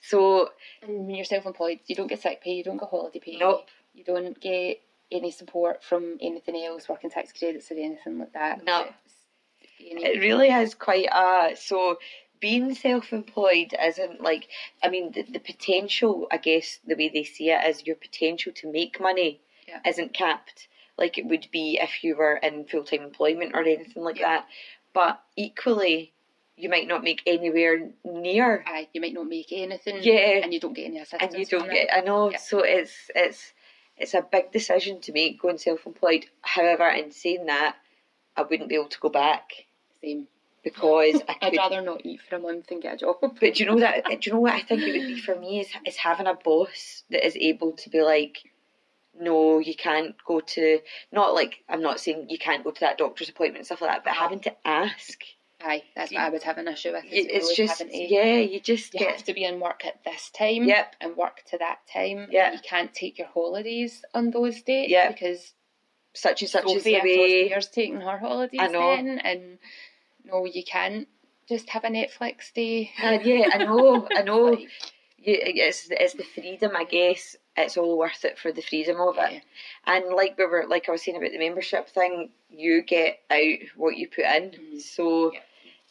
So, when you're self-employed, you don't get sick pay, you don't get holiday pay. Nope. You don't get any support from anything else, working tax credits or anything like that. No. It really is quite a so being self-employed isn't like I mean the, the potential I guess the way they see it is your potential to make money Yeah. isn't capped like it would be if you were in full-time employment or anything like Yeah. that but equally you might not make anywhere near Aye, you might not make anything. Yeah. And you don't get any assistance. and you don't it. get I know Yeah. so it's it's it's a big decision to make going self-employed however in saying that I wouldn't be able to go back Same. because I I'd rather not eat for a month and get a job. But do you know that? Do you know what I think it would be for me is is having a boss that is able to be like, no, you can't go to. Not like I'm not saying you can't go to that doctor's appointment and stuff like that, but uh-huh. having to ask. Aye, that's what I would have an issue with. You- It's just yeah, you just You get have to be in work at this time Yep. and work to that time. Yeah. You can't take your holidays on those dates Yep. because such and such is Sophie the the way. year's taking her holidays I know. then and no you can't just have a Netflix day. And yeah, I know, I know. Like, You, it's it's the freedom, I guess. It's all worth it for the freedom of yeah. it. And like we were, like I was saying about the membership thing, you get out what you put in. Mhm. So Yeah.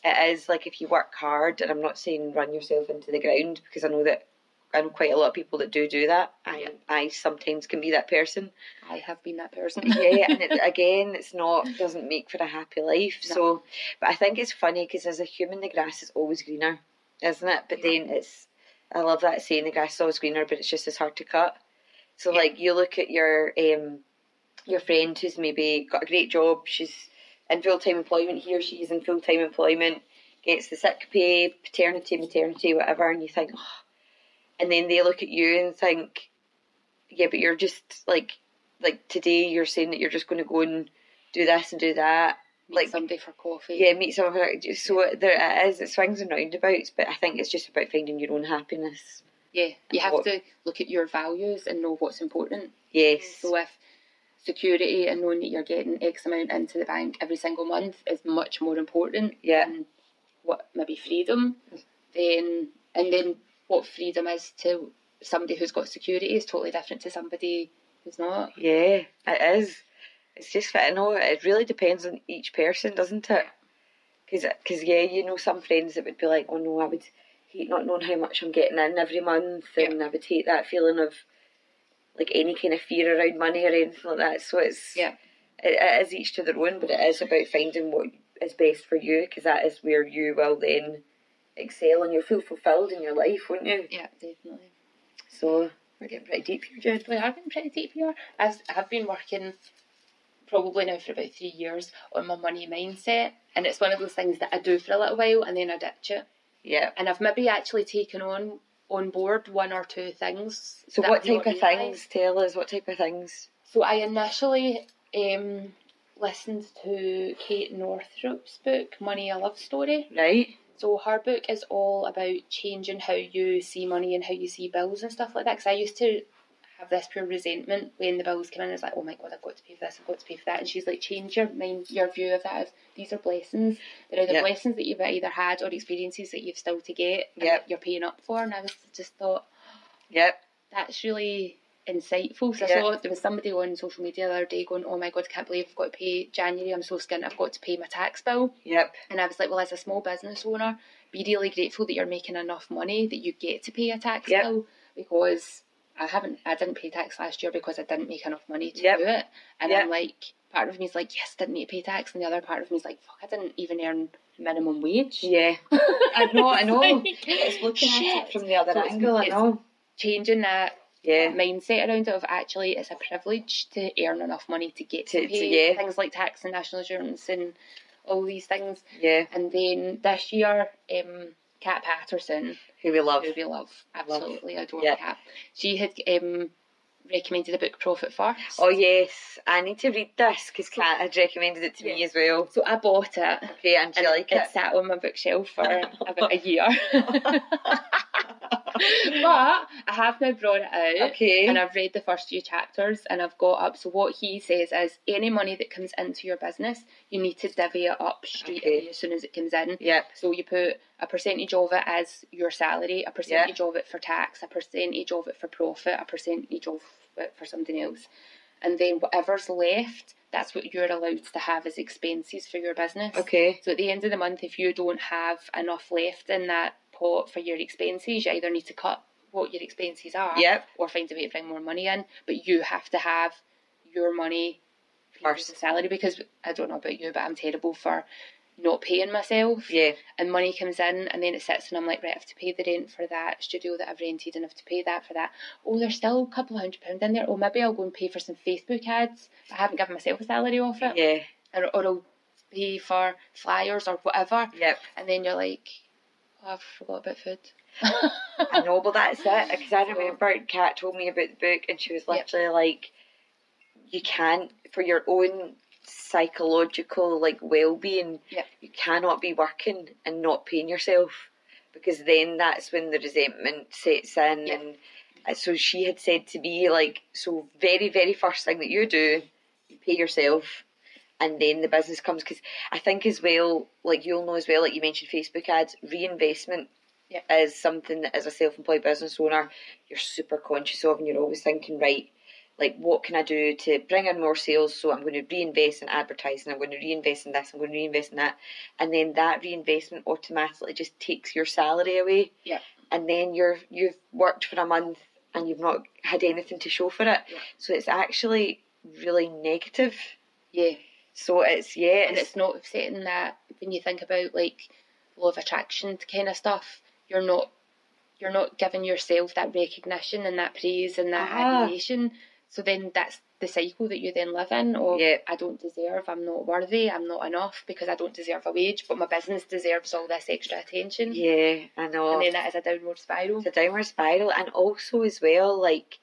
It is like if you work hard, and I'm not saying run yourself into the ground because I know that I know quite a lot of people that do do that. I Yeah. I sometimes can be that person. I have been that person. yeah, and it, again, it's not doesn't make for a happy life. No. So, but I think it's funny because as a human, the grass is always greener, isn't it? But Yeah. then it's I love that saying the grass is always greener, but it's just as hard to cut. So Yeah. like you look at your um your friend who's maybe got a great job, she's in full time employment, he or she's in full time employment, gets the sick pay, paternity, maternity, whatever, and you think, oh. and then they look at you and think, yeah, but you're just like like today you're saying that you're just going to go and do this and do that. Meet like- somebody for coffee. Yeah, meet someone. for- So there it is. It swings and roundabouts, but I think it's just about finding your own happiness. Yeah, you have What- to look at your values and know what's important. Yes. So if security and knowing that you're getting X amount into the bank every single month is much more important Yeah. than what maybe freedom, then and then what freedom is to somebody who's got security is totally different to somebody who's not. Yeah, it is. It's just I know it really depends on each person, doesn't it? Because yeah, you know some friends that would be like, oh no, I would hate not knowing how much I'm getting in every month, and I would hate that feeling of like any kind of fear around money or anything like that. So it's Yeah. it, it is each to their own, but it is about finding what is best for you because that is where you will then excel and you'll feel fulfilled in your life, won't you? Yeah, definitely. So we're getting pretty deep here, Jen. We have been pretty deep here. I've, I've been working probably now for about three years on my money mindset, and it's one of those things that I do for a little while and then I ditch it. Yeah, And I've maybe actually taken on on board one or two things. So what type of realised. things? Tell us what type of things. So I initially um, listened to Kate Northrup's book, Money a Love Story. Right. So her book is all about changing how you see money and how you see bills and stuff like that. Because I used to have this pure resentment when the bills come in. It's like, oh my god, I've got to pay for this, I've got to pay for that. And she's like, change your mind, your view of that as these are blessings. They're either Yep. blessings that you've either had or experiences that you've still to get and Yep. that you're paying up for. And I was just thought Yep. that's really insightful. So Yeah. I saw there was somebody on social media the other day going, oh my god, I can't believe I've got to pay January. I'm so skint. I've got to pay my tax bill. Yep. And I was like, well, as a small business owner, be really grateful that you're making enough money that you get to pay a tax Yep. bill because I haven't, I didn't pay tax last year because I didn't make enough money to Yep. do it. And Yep. I'm like, part of me is like, yes, didn't need to pay tax, and the other part of me is like, fuck, I didn't even earn minimum wage. Yeah. I know. I know. Like, it's looking at it from the other So angle. I know. Changing that Yeah. mindset around it of actually it's a privilege to earn enough money to get to, To- to- yeah. things like tax and national insurance and all these things. Yeah. And then this year, um, Kat Patterson, Who we love. who we love, absolutely adore Yeah. Kat, she had um, recommended a book, Profit First. Oh yes, I need to read this because Kat had recommended it to me as well. So I bought it. Okay, and And like it it? sat on my bookshelf for about a year. but I have now brought it out. Okay. And I've read the first few chapters and I've got up. So, what he says is any money that comes into your business, you need to divvy it up straight Okay. away as soon as it comes in. Yep. So, you put a percentage of it as your salary, a percentage of it for tax, a percentage of it for profit, a percentage of it for something else. And then whatever's left, that's what you're allowed to have as expenses for your business. Okay. So at the end of the month, if you don't have enough left in that pot for your expenses, you either need to cut what your expenses are Yep. or find a way to bring more money in. But you have to have your money First. salary because I don't know about you, but I'm terrible for not paying myself. Yeah. And money comes in and then it sits and I'm like, right, I have to pay the rent for that studio that I've rented and I have to pay that for that. Oh, there's still a couple of hundred pounds in there. Oh, maybe I'll go and pay for some Facebook ads. I haven't given myself a salary off it. Yeah. Or, or I'll pay for flyers or whatever. Yep. And then you're like, I forgot about food. I know, but that's it. Because I remember Kat told me about the book, and she was Yep. literally like, "You can't for your own psychological like well-being. Yep. You cannot be working and not paying yourself, because then that's when the resentment sets in." Yep. And uh, so she had said to me, like, so very very first thing that you do, you pay yourself. And then the business comes because I think as well, like you'll know as well, like you mentioned Facebook ads, reinvestment is something that as a self-employed business owner you're super conscious of and you're always thinking right like what can i do to bring in more sales so i'm going to reinvest in advertising i'm going to reinvest in this i'm going to reinvest in that and then that reinvestment automatically just takes your salary away Yeah. and then you're you've worked for a month and you've not had anything to show for it Yeah. so it's actually really negative Yeah. So it's yeah and it's, not upsetting that when you think about like law of attraction kind of stuff, you're not you're not giving yourself that recognition and that praise and that Ah. admiration. So then that's the cycle that you then live in of Yeah. I don't deserve, I'm not worthy, I'm not enough because I don't deserve a wage, but my business deserves all this extra attention. yeah i know And then that is a downward spiral. it's a downward spiral and also as well like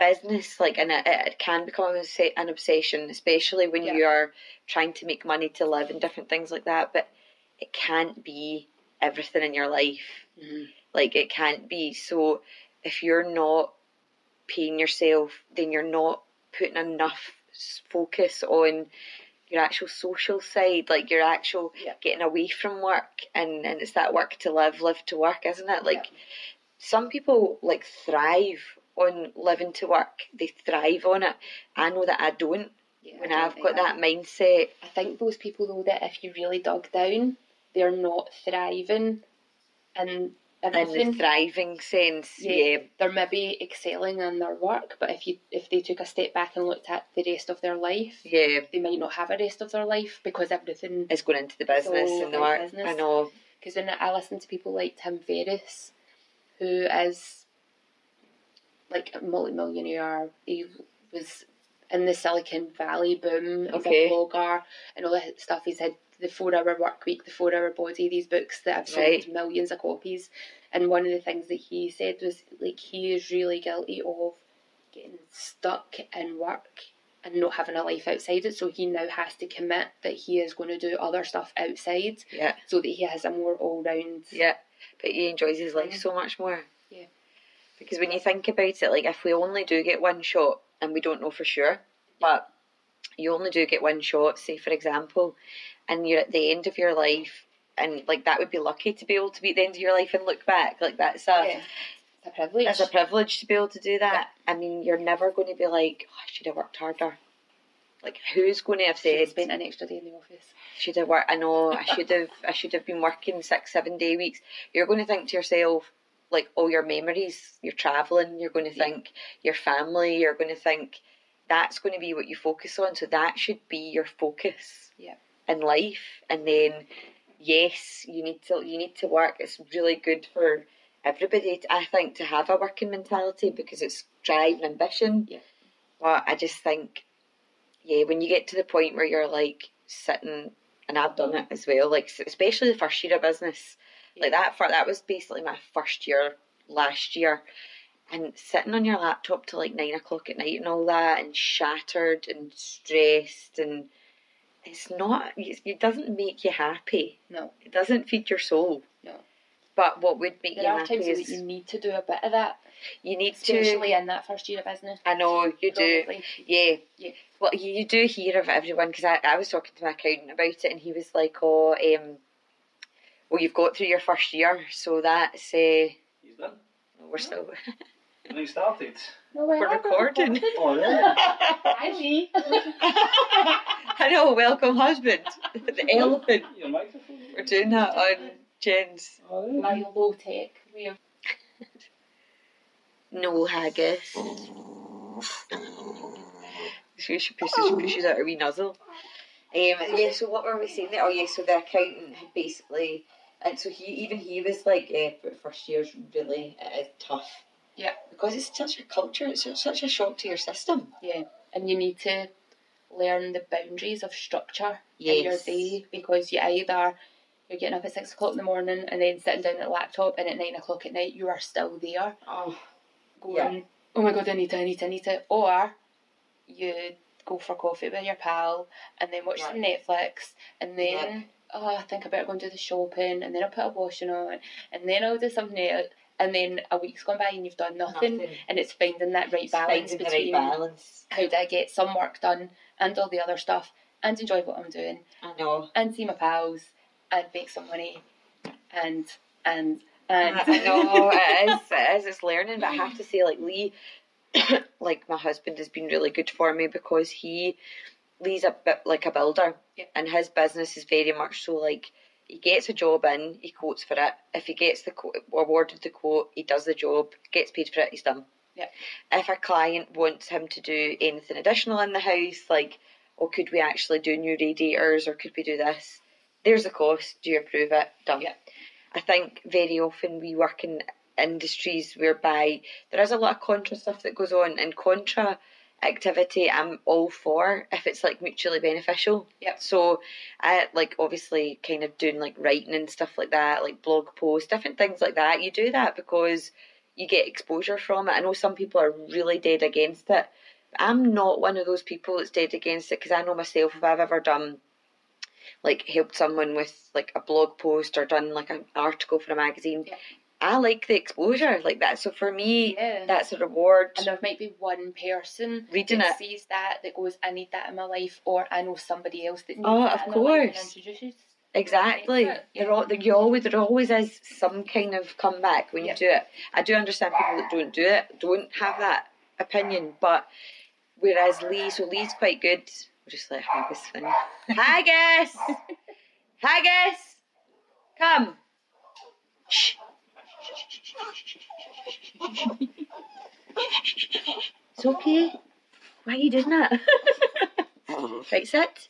business like and it, it can become an obsession especially when Yeah. you are trying to make money to live and different things like that but it can't be everything in your life Mhm. like it can't be so if you're not paying yourself then you're not putting enough focus on your actual social side like your actual Yeah. getting away from work and and it's that work to live live to work isn't it like some people like thrive on living to work. They thrive on it. I know that i don't. Yeah, I when don't i've got that mindset I think those people though that if you really dug down, they're not thriving in in the thriving sense Yeah. yeah. they're maybe excelling in their work, but if you if they took a step back and looked at the rest of their life, yeah. they might not have a rest of their life because everything. is going into the business and the work. Business. i know. Because when I listen to people like Tim Ferriss, who is like a multi-millionaire, he was in the Silicon Valley boom. He's Okay. a blogger and all that stuff. He's had the Four Hour Work Week, the Four Hour Body, these books that have sold Right. millions of copies. And one of the things that he said was like he is really guilty of getting stuck in work and not having a life outside it. So he now has to commit that he is going to do other stuff outside Yeah, so that he has a more all round. yeah. But he enjoys his life so much more. Yeah. Because when you think about it, like if we only do get one shot and we don't know for sure, but you only do get one shot, say for example, and you're at the end of your life, and like that would be lucky to be able to be at the end of your life and look back. Like that's a Yeah. It's a privilege. it's a privilege to be able to do that. I mean, you're never going to be like, oh, I should have worked harder. Like who's going to have said spent an extra day in the office. should have worked? I know I should have. I should have been working six, seven day weeks. You're going to think to yourself, like all your memories. You're traveling. You're going to think your family. You're going to think that's going to be what you focus on. So that should be your focus. Yeah. In life, and then yes, you need to you need to work. It's really good for everybody. I think to have a working mentality because it's drive and ambition. Yeah. But I just think, yeah, when you get to the point where you're like sitting, and I've done it as well, like especially the first year of business, like that. For that was basically my first year last year, and sitting on your laptop till like nine o'clock at night and all that, and shattered and stressed, and it's not. It doesn't make you happy. No. It doesn't feed your soul. No. But what would make There you are happy times that is you need to do a bit of that, you need to. especially in that first year of business. I know you do. Yeah. Yeah. Well, you, you do hear of everyone because I, I was talking to my accountant about it and he was like, oh, um, well, you've got through your first year, so that's, uh, He's done. we're still, And he started. No, we're recording. Oh, really? Hi, Lee. I know, welcome husband, the elephant. Your microphone? We're doing that on Jen's Oh, really? My low tech way of no haggis. She should pushes, pushes out a wee nuzzle. Um, yeah, so what were we saying there? Oh, yeah, so the accountant had basically, and so he even he was like, but first year's really uh, tough. Yeah. Because it's such a culture, it's such a shock to your system. yeah, and you need to learn the boundaries of structure in your day because you either you're getting up at six o'clock in the morning and then sitting down at the laptop and at nine o'clock at night you are still there Oh, going, Yeah. oh my god, I need to, I need to, I need to, or you go for coffee with your pal and then watch some Netflix and then oh, I think I better go and do the shopping and then I'll put a washing on and then I'll do something else and then a week's gone by and you've done nothing, Nothing. and it's finding that right It's balance finding the between right balance. how do I get some work done and all the other stuff and enjoy what I'm doing I know. and see my pals and make some money and and and I know it is. It is. It's learning, but I have to say, like Lee, like my husband has been really good for me because he, Lee's a bit like a builder, Yeah. and his business is very much so like he gets a job in, he quotes for it. If he gets the quote, awarded the quote, he does the job, gets paid for it, he's done. Yeah. If a client wants him to do anything additional in the house, like, oh, could we actually do new radiators or could we do this? There's a cost. Do you approve it? Done. Yeah. I think very often we work in industries whereby there is a lot of contra stuff that goes on, and contra activity I'm all for if it's like mutually beneficial. Yep. So I like obviously kind of doing like writing and stuff like that, like blog posts, different things like that. You do that because you get exposure from it. I know some people are really dead against it. I'm not one of those people that's dead against it because I know myself if I've ever done like helped someone with like a blog post or done like an article for a magazine. Yeah. I like the exposure like that. So for me, Yeah. that's a reward. and there might be one person Reading it that it. sees that that goes, I need that in my life, or I know somebody else that needs Oh, that of in their life and course. Exactly. Yeah. There, al- there, you always there always is some kind of comeback when Yeah. you do it. I do understand people that don't do it, don't have that opinion, but whereas Lee, so Lee's quite good. We'll just let Haggis finish. Haggis, Haggis, come. Shh. It's okay. Why are you doing that? right, sit.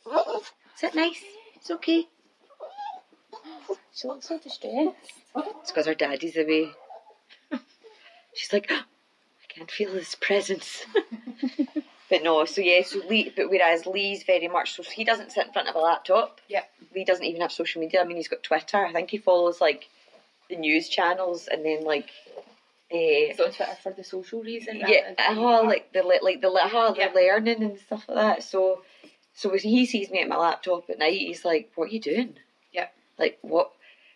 Sit nice. It's okay. She looks so distressed. It's because her daddy's away. She's like, I can't feel his presence. but no, so yeah, so Lee, but whereas Lee's very much so he doesn't sit in front of a laptop. Yep. Lee doesn't even have social media. I mean, he's got Twitter. I think he follows like the news channels and then like. Uh, So on Twitter for the social reason. yeah, than- uh, like the like the uh, the Yeah. learning and stuff like that. So, so when he sees me at my laptop at night, he's like, "What are you doing?" Yeah. Like what?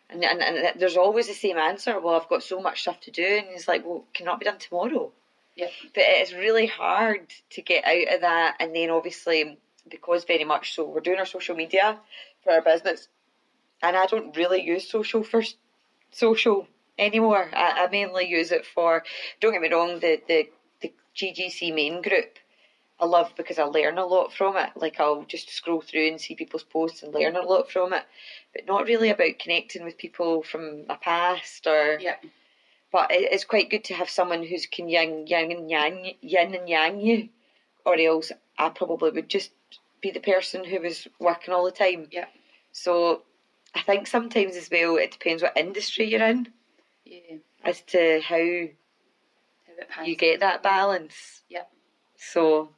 And, and and there's always the same answer. Well, I've got so much stuff to do, and he's like, "Well, can that be done tomorrow?" Yeah. But it's really hard to get out of that, and then obviously because very much so, we're doing our social media for our business, and I don't really use social for social anymore. I, I mainly use it for. Don't get me wrong, the the the GGC main group. I love because I learn a lot from it. Like I'll just scroll through and see people's posts and learn a lot from it, but not really about connecting with people from my past or. Yeah. But it, it's quite good to have someone who's can yin, yin and yang, yin and yang you, or else I probably would just be the person who was working all the time. Yeah. So I think sometimes as well it depends what industry you're in Yeah. as to how How you get that balance. Yeah. So,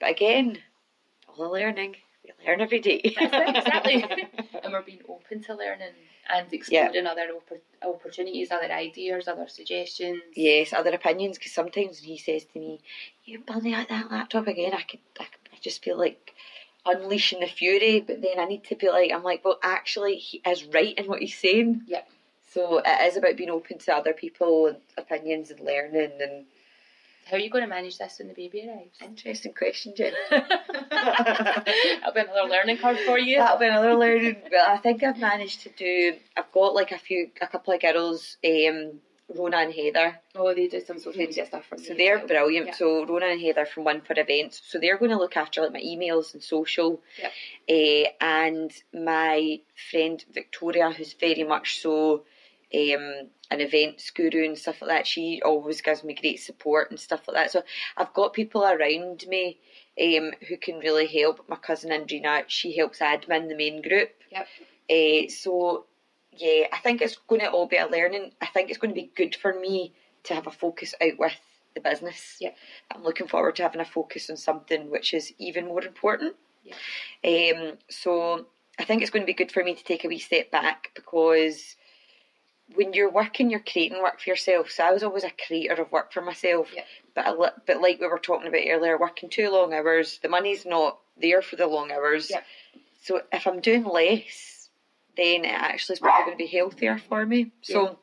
but again, all the learning. We learn every day. Exactly. and we're being open to learning and exploring other oppor- opportunities, other ideas, other suggestions. yes, other opinions. Because sometimes when he says to me, "You're burning out that laptop again," I could, I, could, I just feel like unleashing the fury. But then I need to be like, I'm like, well, actually, he is right in what he's saying. Yep. So it is about being open to other people and opinions and learning. And How are you going to manage this when the baby arrives? interesting question, Jen. That'll be another learning curve for you. That'll be another learning. But I think I've managed to do. I've got like a few, a couple of girls, um, Rona and Heather. Oh, they do some social media stuff for me. So they're brilliant. Yeah. So Rona and Heather from One for Events. So they're going to look after like my emails and social. Yep. Uh, and my friend Victoria, who's very much so um, an events guru and stuff like that. She always gives me great support and stuff like that. So I've got people around me um, who can really help. My cousin Andrina, she helps admin the main group. Yep. Uh, so yeah, I think it's going to all be a learning. I think it's going to be good for me to have a focus out with the business. Yeah. I'm looking forward to having a focus on something which is even more important. Yeah. Um, so I think it's going to be good for me to take a wee step back because when you're working, you're creating work for yourself. So I was always a creator of work for myself. Yeah. But I, li- but like we were talking about earlier, working too long hours, the money's not there for the long hours. Yeah. So if I'm doing less, then it actually is probably going to be healthier for me. So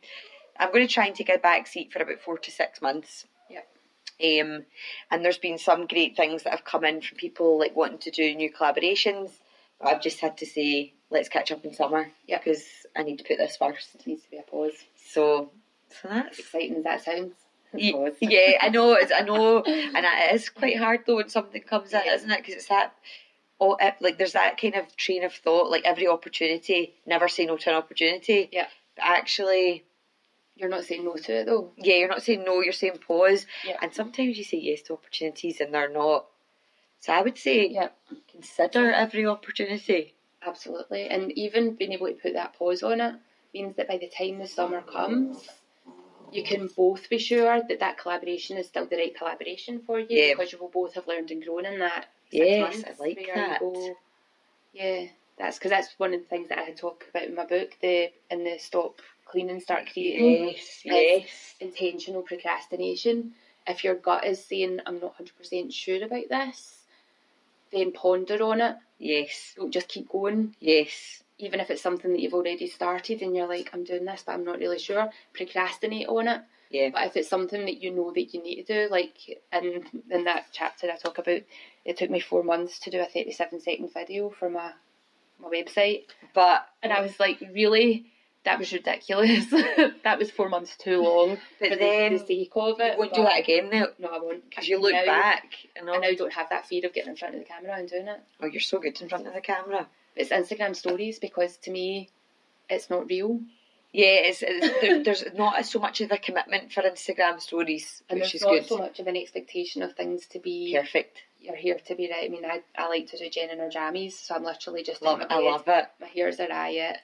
I'm going to try and take a back seat for about four to six months. Yeah. Um, and there's been some great things that have come in from people like wanting to do new collaborations. But I've just had to say, let's catch up in summer. Yeah. Because I need to put this first. It needs to be a pause. So, so that's exciting as that sounds. Ye- Pause. yeah, I know, it's, I know, and it is quite hard though when something comes in, Yeah. isn't it? Because it's that, oh, like there's that kind of train of thought, like every opportunity, never say no to an opportunity. Yeah. But actually, You're not saying no to it though. yeah, you're not saying no, you're saying pause, Yeah. and sometimes you say yes to opportunities and they're not. So I would say Yeah. consider every opportunity. Absolutely. And even being able to put that pause on it means that by the time the summer comes, you can both be sure that that collaboration is still the right collaboration for you Yeah. because you will both have learned and grown in that. Yes, I like that. go- yeah, that's because that's one of the things that I talk about in my book, the in the stop cleaning, start creating. Yes, yes. intentional procrastination. If your gut is saying, I'm not 100% sure about this, then ponder on it. Yes, Don't just keep going. yes, Even if it's something that you've already started and you're like, I'm doing this, but I'm not really sure, procrastinate on it. yeah, But if it's something that you know that you need to do, like in, in that chapter I talk about, it took me four months to do a 37 second video for my, my website. but And I was like, really? That was ridiculous. that was four months too long but for then the, the sake of it. you won't do that again now No, I won't. because you look now, back and I now don't have that fear of getting in front of the camera and doing it. Oh, you're so good in front of the camera. It's Instagram stories because to me, it's not real. Yeah, it's, it's there, there's not so much of a commitment for Instagram stories, And which there's is not good. so much of an expectation of things to be Perfect. You're here to be right. I mean, I, I like to do Jen and her jammies, so I'm literally just Love. in my I love it. My hair's a riot.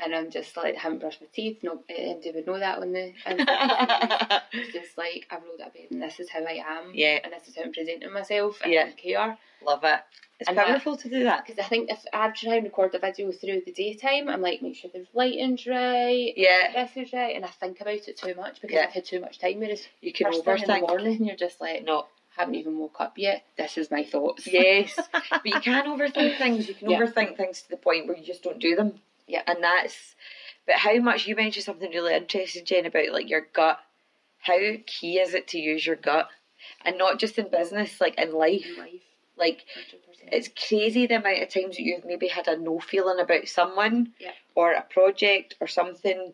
and I'm just like, I haven't brushed my teeth. No, eh, Andy would know that on the. It's just like I've rolled out of bed, and this is how I am. Yeah. And this is how I'm presenting myself. And Yeah. I care. Love it. It's And that- powerful to do that. Because I think if I try and record a video through the daytime, I'm like, make sure the lighting's right, Yeah, this is right, and I think about it too much because Yeah. I've had too much time. Whereas you can first thing in the morning, you're just like, No. Haven't even woke up yet. This is my thoughts. Yes, but you can overthink things. You can Yeah. overthink things to the point where you just don't do them. Yeah. and that's. But how much you mentioned something really interesting, Jen, about like your gut. How key is it to use your gut, and not just in business, like in life. In life, Like 100%. it's crazy the amount of times that you've maybe had a no feeling about someone Yeah. or a project or something,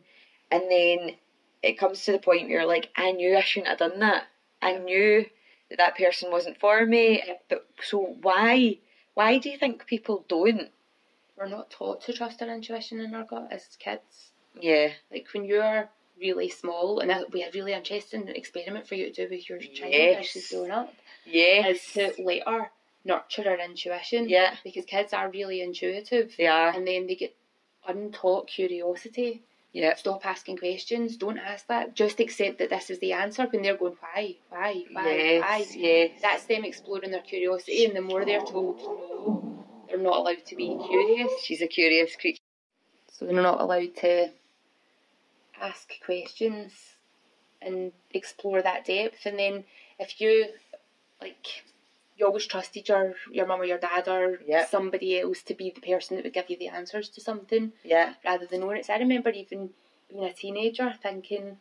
and then it comes to the point where you're like, I knew I shouldn't have done that. I knew that that person wasn't for me. Yeah. But so why? Why do you think people don't? We're not taught to trust our intuition in our gut as kids. Yeah, Like when you're really small, and that would be a really interesting experiment for you to do with your child Yes. as she's growing up, yes, is to let her nurture our intuition. yeah, Because kids are really intuitive, they are. and then they get untaught curiosity. Yeah, Stop asking questions. Don't ask that. Just accept that this is the answer when they're going, why, why, why, yes, why. yes. That's them exploring their curiosity, and the more they're told no, they're not allowed to be curious. She's a curious creature. So they're not allowed to ask questions and explore that depth. And then if you like you always trusted your your mum or your dad or Yep. somebody else to be the person that would give you the answers to something Yeah, rather than knowing it. So I remember even being a teenager thinking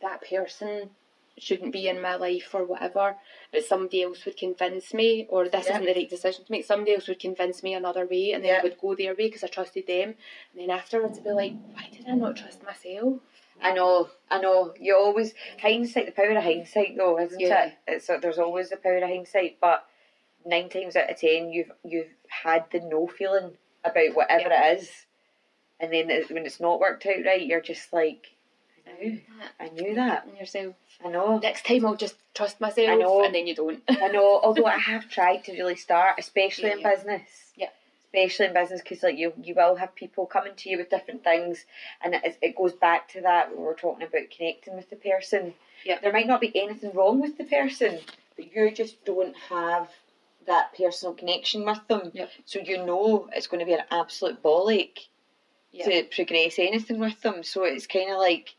that person shouldn't be in my life or whatever, but somebody else would convince me, or this Yeah. isn't the right decision to make. Somebody else would convince me another way, and then Yeah. I would go their way because I trusted them. And then afterwards, I'd be like, why did I not trust myself? I know, I know. You always hindsight, the power of hindsight, though, isn't Yeah. it? It's uh, there's always the power of hindsight, but nine times out of ten, you've you've had the no feeling about whatever it is, and then it- when it's not worked out right, you're just like, I knew, I knew that. And yourself. I know, Next time, I'll just trust myself, I know. and then you don't. I know. Although I have tried to really start, especially in Yeah. business. Yeah. Especially in business, because like you, you will have people coming to you with different things, and it, it goes back to that when we're talking about connecting with the person. Yeah. There might not be anything wrong with the person, but you just don't have that personal connection with them. Yep. So you know it's going to be an absolute bollock yeah. to progress anything with them. So it's kind of like,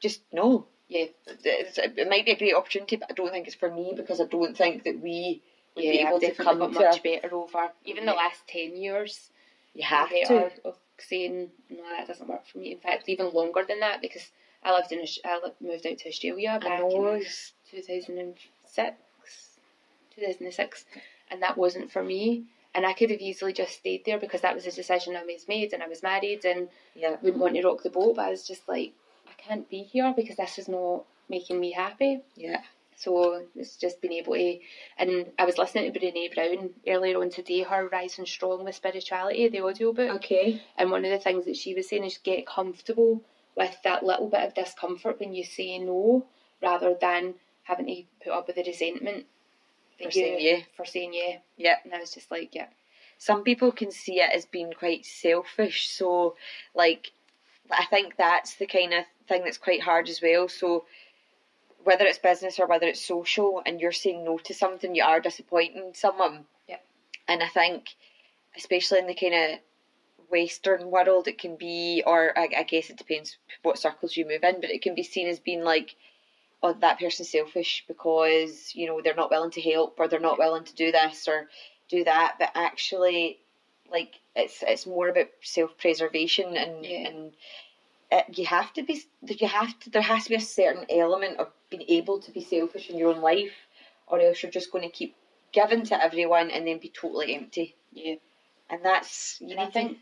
just no. yeah. It's, it might be a great opportunity, but I don't think it's for me because I don't think that we would be Yeah, able to come to. much better over even the last ten years. you have to. of saying no, that doesn't work for me. In fact, even longer than that because I lived in I moved out to Australia back in two thousand and six, two thousand and six, and that wasn't for me. And I could have easily just stayed there because that was a decision I was made, and I was married, and Yeah. wouldn't want to rock the boat. But I was just like, I can't be here because this is not making me happy. Yeah. So it's just been able to, and I was listening to Brene Brown earlier on today, her Rising Strong with Spirituality, the audiobook. Okay. And one of the things that she was saying is get comfortable with that little bit of discomfort when you say no, rather than having to put up with the resentment For saying yeah. For saying yeah. Yeah. And I was just like, yeah. Some people can see it as being quite selfish. So, like, I think that's the kind of thing that's quite hard as well. So, whether it's business or whether it's social, and you're saying no to something, you are disappointing someone. Yep. And I think, especially in the kind of Western world, it can be, or I, I guess it depends what circles you move in, but it can be seen as being like, oh, that person's selfish because you know they're not willing to help or they're not willing to do this or do that. But actually, like it's it's more about self preservation and Yeah. and it, you have to be you have to there has to be a certain element of being able to be selfish in your own life, or else you're just going to keep giving to everyone and then be totally empty. Yeah. And that's you And I think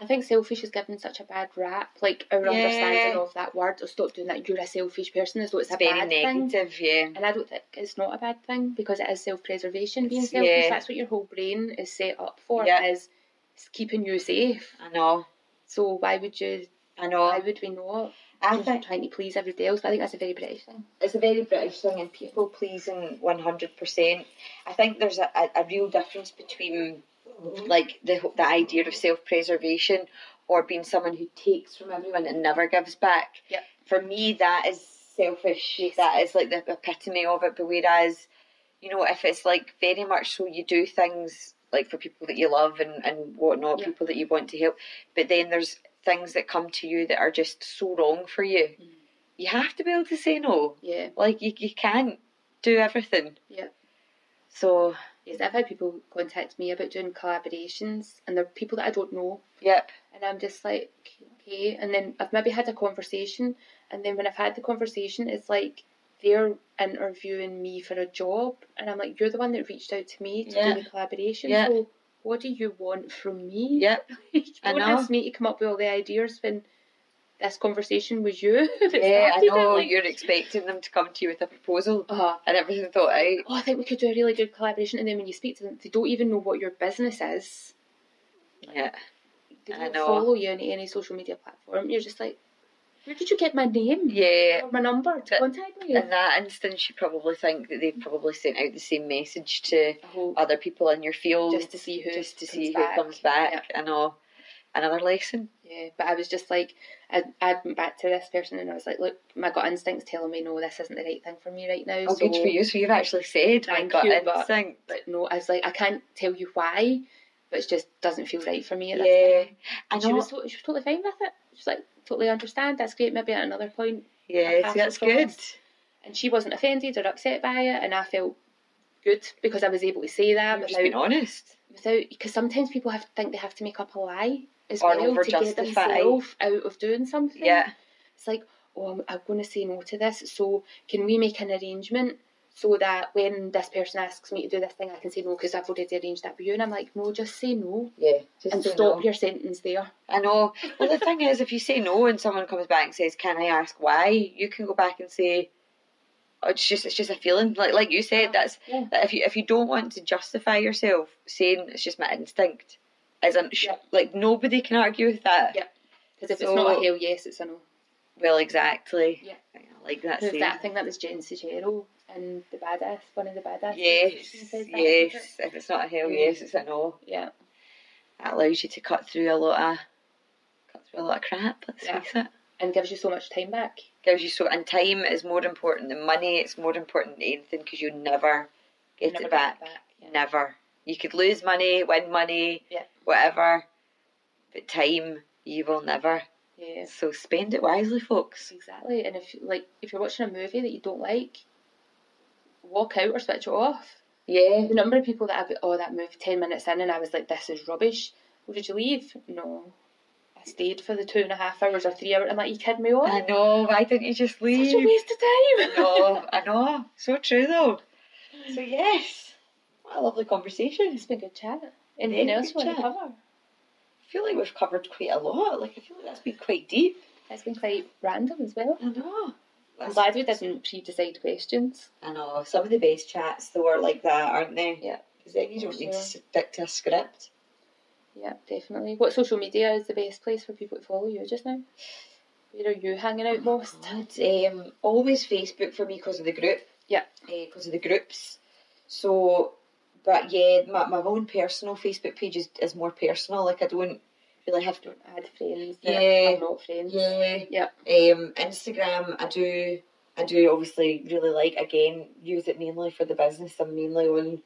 I think selfish is given such a bad rap. Like our Yeah. understanding of that word, or stop doing that. You're a selfish person, as though it's a it's very bad thing. negative. Yeah. And I don't think it's not a bad thing because it is self preservation being selfish. yeah. That's what your whole brain is set up for Yeah. is it's keeping you safe. I know. So why would you I know. why would we not? I Just think trying to please everybody else. I think that's a very British thing. it's a very British thing and people pleasing one hundred percent. I think there's a, a, a real difference between mm-hmm. like the the idea of self preservation or being someone who takes from everyone and never gives back. Yep. For me, that is selfish. Yes. That is like the epitome of it. But whereas, you know, if it's like very much so you do things like for people that you love and, and whatnot, Yeah. people that you want to help, but then there's things that come to you that are just so wrong for you. Mm. You have to be able to say no. Yeah. Like you, you can't do everything. Yeah. So Yes, I've had people contact me about doing collaborations, and they're people that I don't know, yep. and I'm just like, okay. And then I've maybe had a conversation, and then when I've had the conversation, it's like they're interviewing me for a job, and I'm like, you're the one that reached out to me to do the collaboration. Yeah. So what do you want from me? Yep. I know. ask me to come up with all the ideas when this conversation was you. Yeah, I know. like- You're expecting them to come to you with a proposal Uh-huh. and everything thought out. oh, I think we could do a really good collaboration. And then when you speak to them, they don't even know what your business is. Yeah. They I don't know. follow you on any social media platform. You're just like, where did you get my name Yeah. or my number to But- contact me? In that instance, you probably think that they've probably sent out the same message to oh. other people in your field just to see who just to comes see back. who comes back. I know. Another lesson. Yeah, but I was just like, I, I went back to this person and I was like, look, my gut instinct's telling me no, this isn't the right thing for me right now. Oh, so, good for you. So you've actually said my gut you, but- instinct. But no, I was like, I can't tell you why, but it just doesn't feel right for me at this Yeah. time. And she was, she was totally fine with it. She was like, totally understand. That's great. Maybe at another point Yeah, that's good. and she wasn't offended or upset by it, and I felt good because I was able to say that just been honest. without because sometimes people have to think they have to make up a lie as Or well to get themselves out of doing something. Yeah. it's like oh, I'm, I'm going to say no to this. So can we make an arrangement so that when this person asks me to do this thing, I can say no because I've already arranged that for you. And I'm like, no, just say no Yeah. Just and stop no. your sentence there. I know. Well, the thing is, if you say no and someone comes back and says, "Can I ask why?" you can go back and say, oh, "It's just, it's just a feeling." Like, like you said, that's Yeah. that if you if you don't want to justify yourself, saying it's just my instinct, isn't sh- Yeah. like nobody can argue with that. Yeah. Because if So- it's not a hell yes, it's a no. Well, exactly. Yeah. I like that. Saying. that? I think that was Jen Sincero and the badass, one of the badass. Yes, yes. it? If it's not a hell yes, it's a no. Yeah. That allows you to cut through a lot of cut through a lot of crap. Let's Yeah. face it. And gives you so much time back. gives you so and time is more important than money it's more important than anything because you never get Never it back, Yeah. never you could lose money win money Yeah. whatever but time you will never yeah. so spend it wisely folks Exactly. And if like if you're watching a movie that you don't like, walk out or switch it off. yeah The number of people that I've, oh that movie ten minutes in and I was like, This is rubbish. Well, did you leave? No. I stayed for the two and a half hours or three hours. I'm like, you kidding me off? I know why didn't you just leave? Such a waste of time. I know I know so true though so yes what a lovely conversation It's been good chat. Anything else you want to cover? I feel like we've covered quite a lot like I feel like that's been quite deep It's been quite random as well. I know I'm glad we didn't pre-decide questions. I know some of the best chats though are like that, aren't they? Yeah. Because then you don't need to stick to a script. Yeah, definitely. What social media is the best place for people to follow you just now? Where are you hanging out most? God, um, always Facebook for me because of the group. Yeah. Because of the groups. So, but yeah, my, my own personal Facebook page is, is more personal. Like I don't really have to. Add friends that Yeah. are not friends. Yeah. Yeah. Um, Instagram, I do. I do obviously really like again use it mainly for the business. I'm mainly on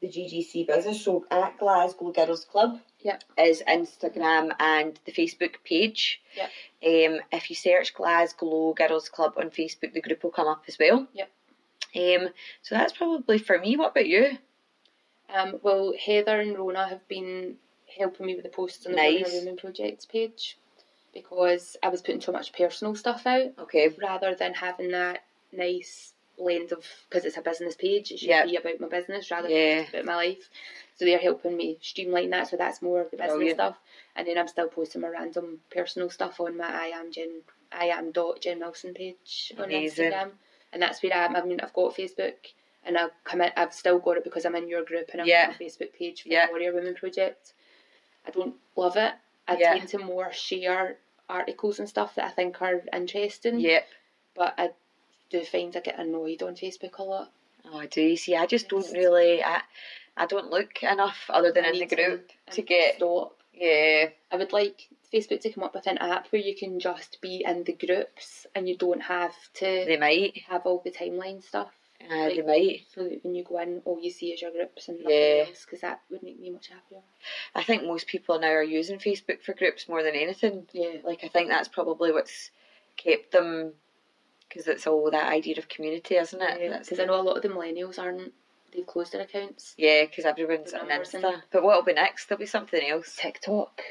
the GGC business. So at Glasgow Girls Club Yeah. is Instagram and the Facebook page. Yeah. Um, if you search Glasgow Girls Club on Facebook, the group will come up as well. Yeah. Um, so that's probably for me. What about you? Um, well, Heather and Rona have been helping me with the posts on the Nice. Women Women Projects page because I was putting so much personal stuff out Okay. rather than having that nice blend of because it's a business page. It should Yeah. be about my business rather than Yeah. just about my life. So they're helping me streamline that. So that's more of the business stuff, and then I'm still posting my random personal stuff on my I am Jen I am dot Jen Wilson page on Instagram, and that's where I'm. I mean, I've got Facebook. And I've come in, I've still got it because I'm in your group and I'm Yeah. on the Facebook page for Yeah. the Warrior Women Project. I don't love it. I Yeah. tend to more share articles and stuff that I think are interesting Yep. but I do find I get annoyed on Facebook a lot. Oh, I do see? I just don't really. I, I don't look enough other than I in the need to- group to get. stop. Yeah. I would like Facebook to come up with an app where you can just be in the groups and you don't have to They might. have all the timeline stuff. Uh, they Like- might. So that when you go in, all you see is your groups and nothing Yeah. else, because that would make me much happier. I think most people now are using Facebook for groups more than anything. Yeah. Like I think that's probably what's kept them, because it's all that idea of community, isn't it? That's Because I know a lot of the millennials aren't, they've closed their accounts. Yeah, because everyone's on Insta. in- But what'll be next? There'll be something else. TikTok.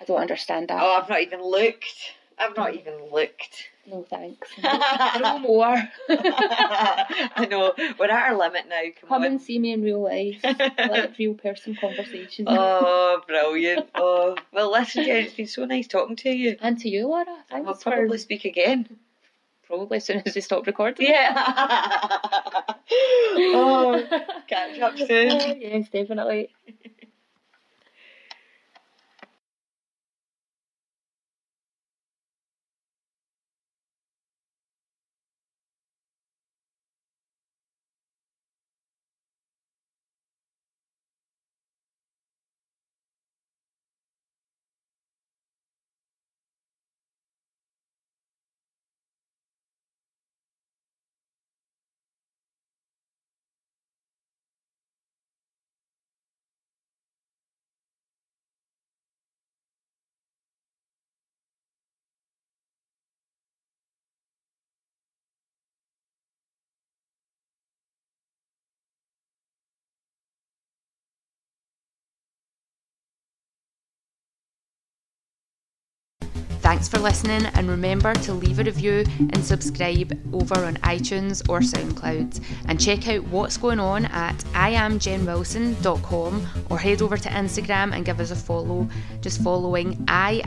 I don't understand that. Oh, I've not even looked. I've not even looked. No thanks. no I more. I know. We're at our limit now. Come, Come on. and see me in real life. Like real person conversation. oh, brilliant. Oh, well, listen, Jen, it's been so nice talking to you. And to you, Laura. Thanks we'll probably for speak again. probably as soon as we stop recording. Yeah. oh, catch up soon. Oh, yes, definitely. Thanks for listening, and remember to leave a review and subscribe over on iTunes or SoundCloud. And check out what's going on at iamjenwilson.com or head over to Instagram and give us a follow, just following I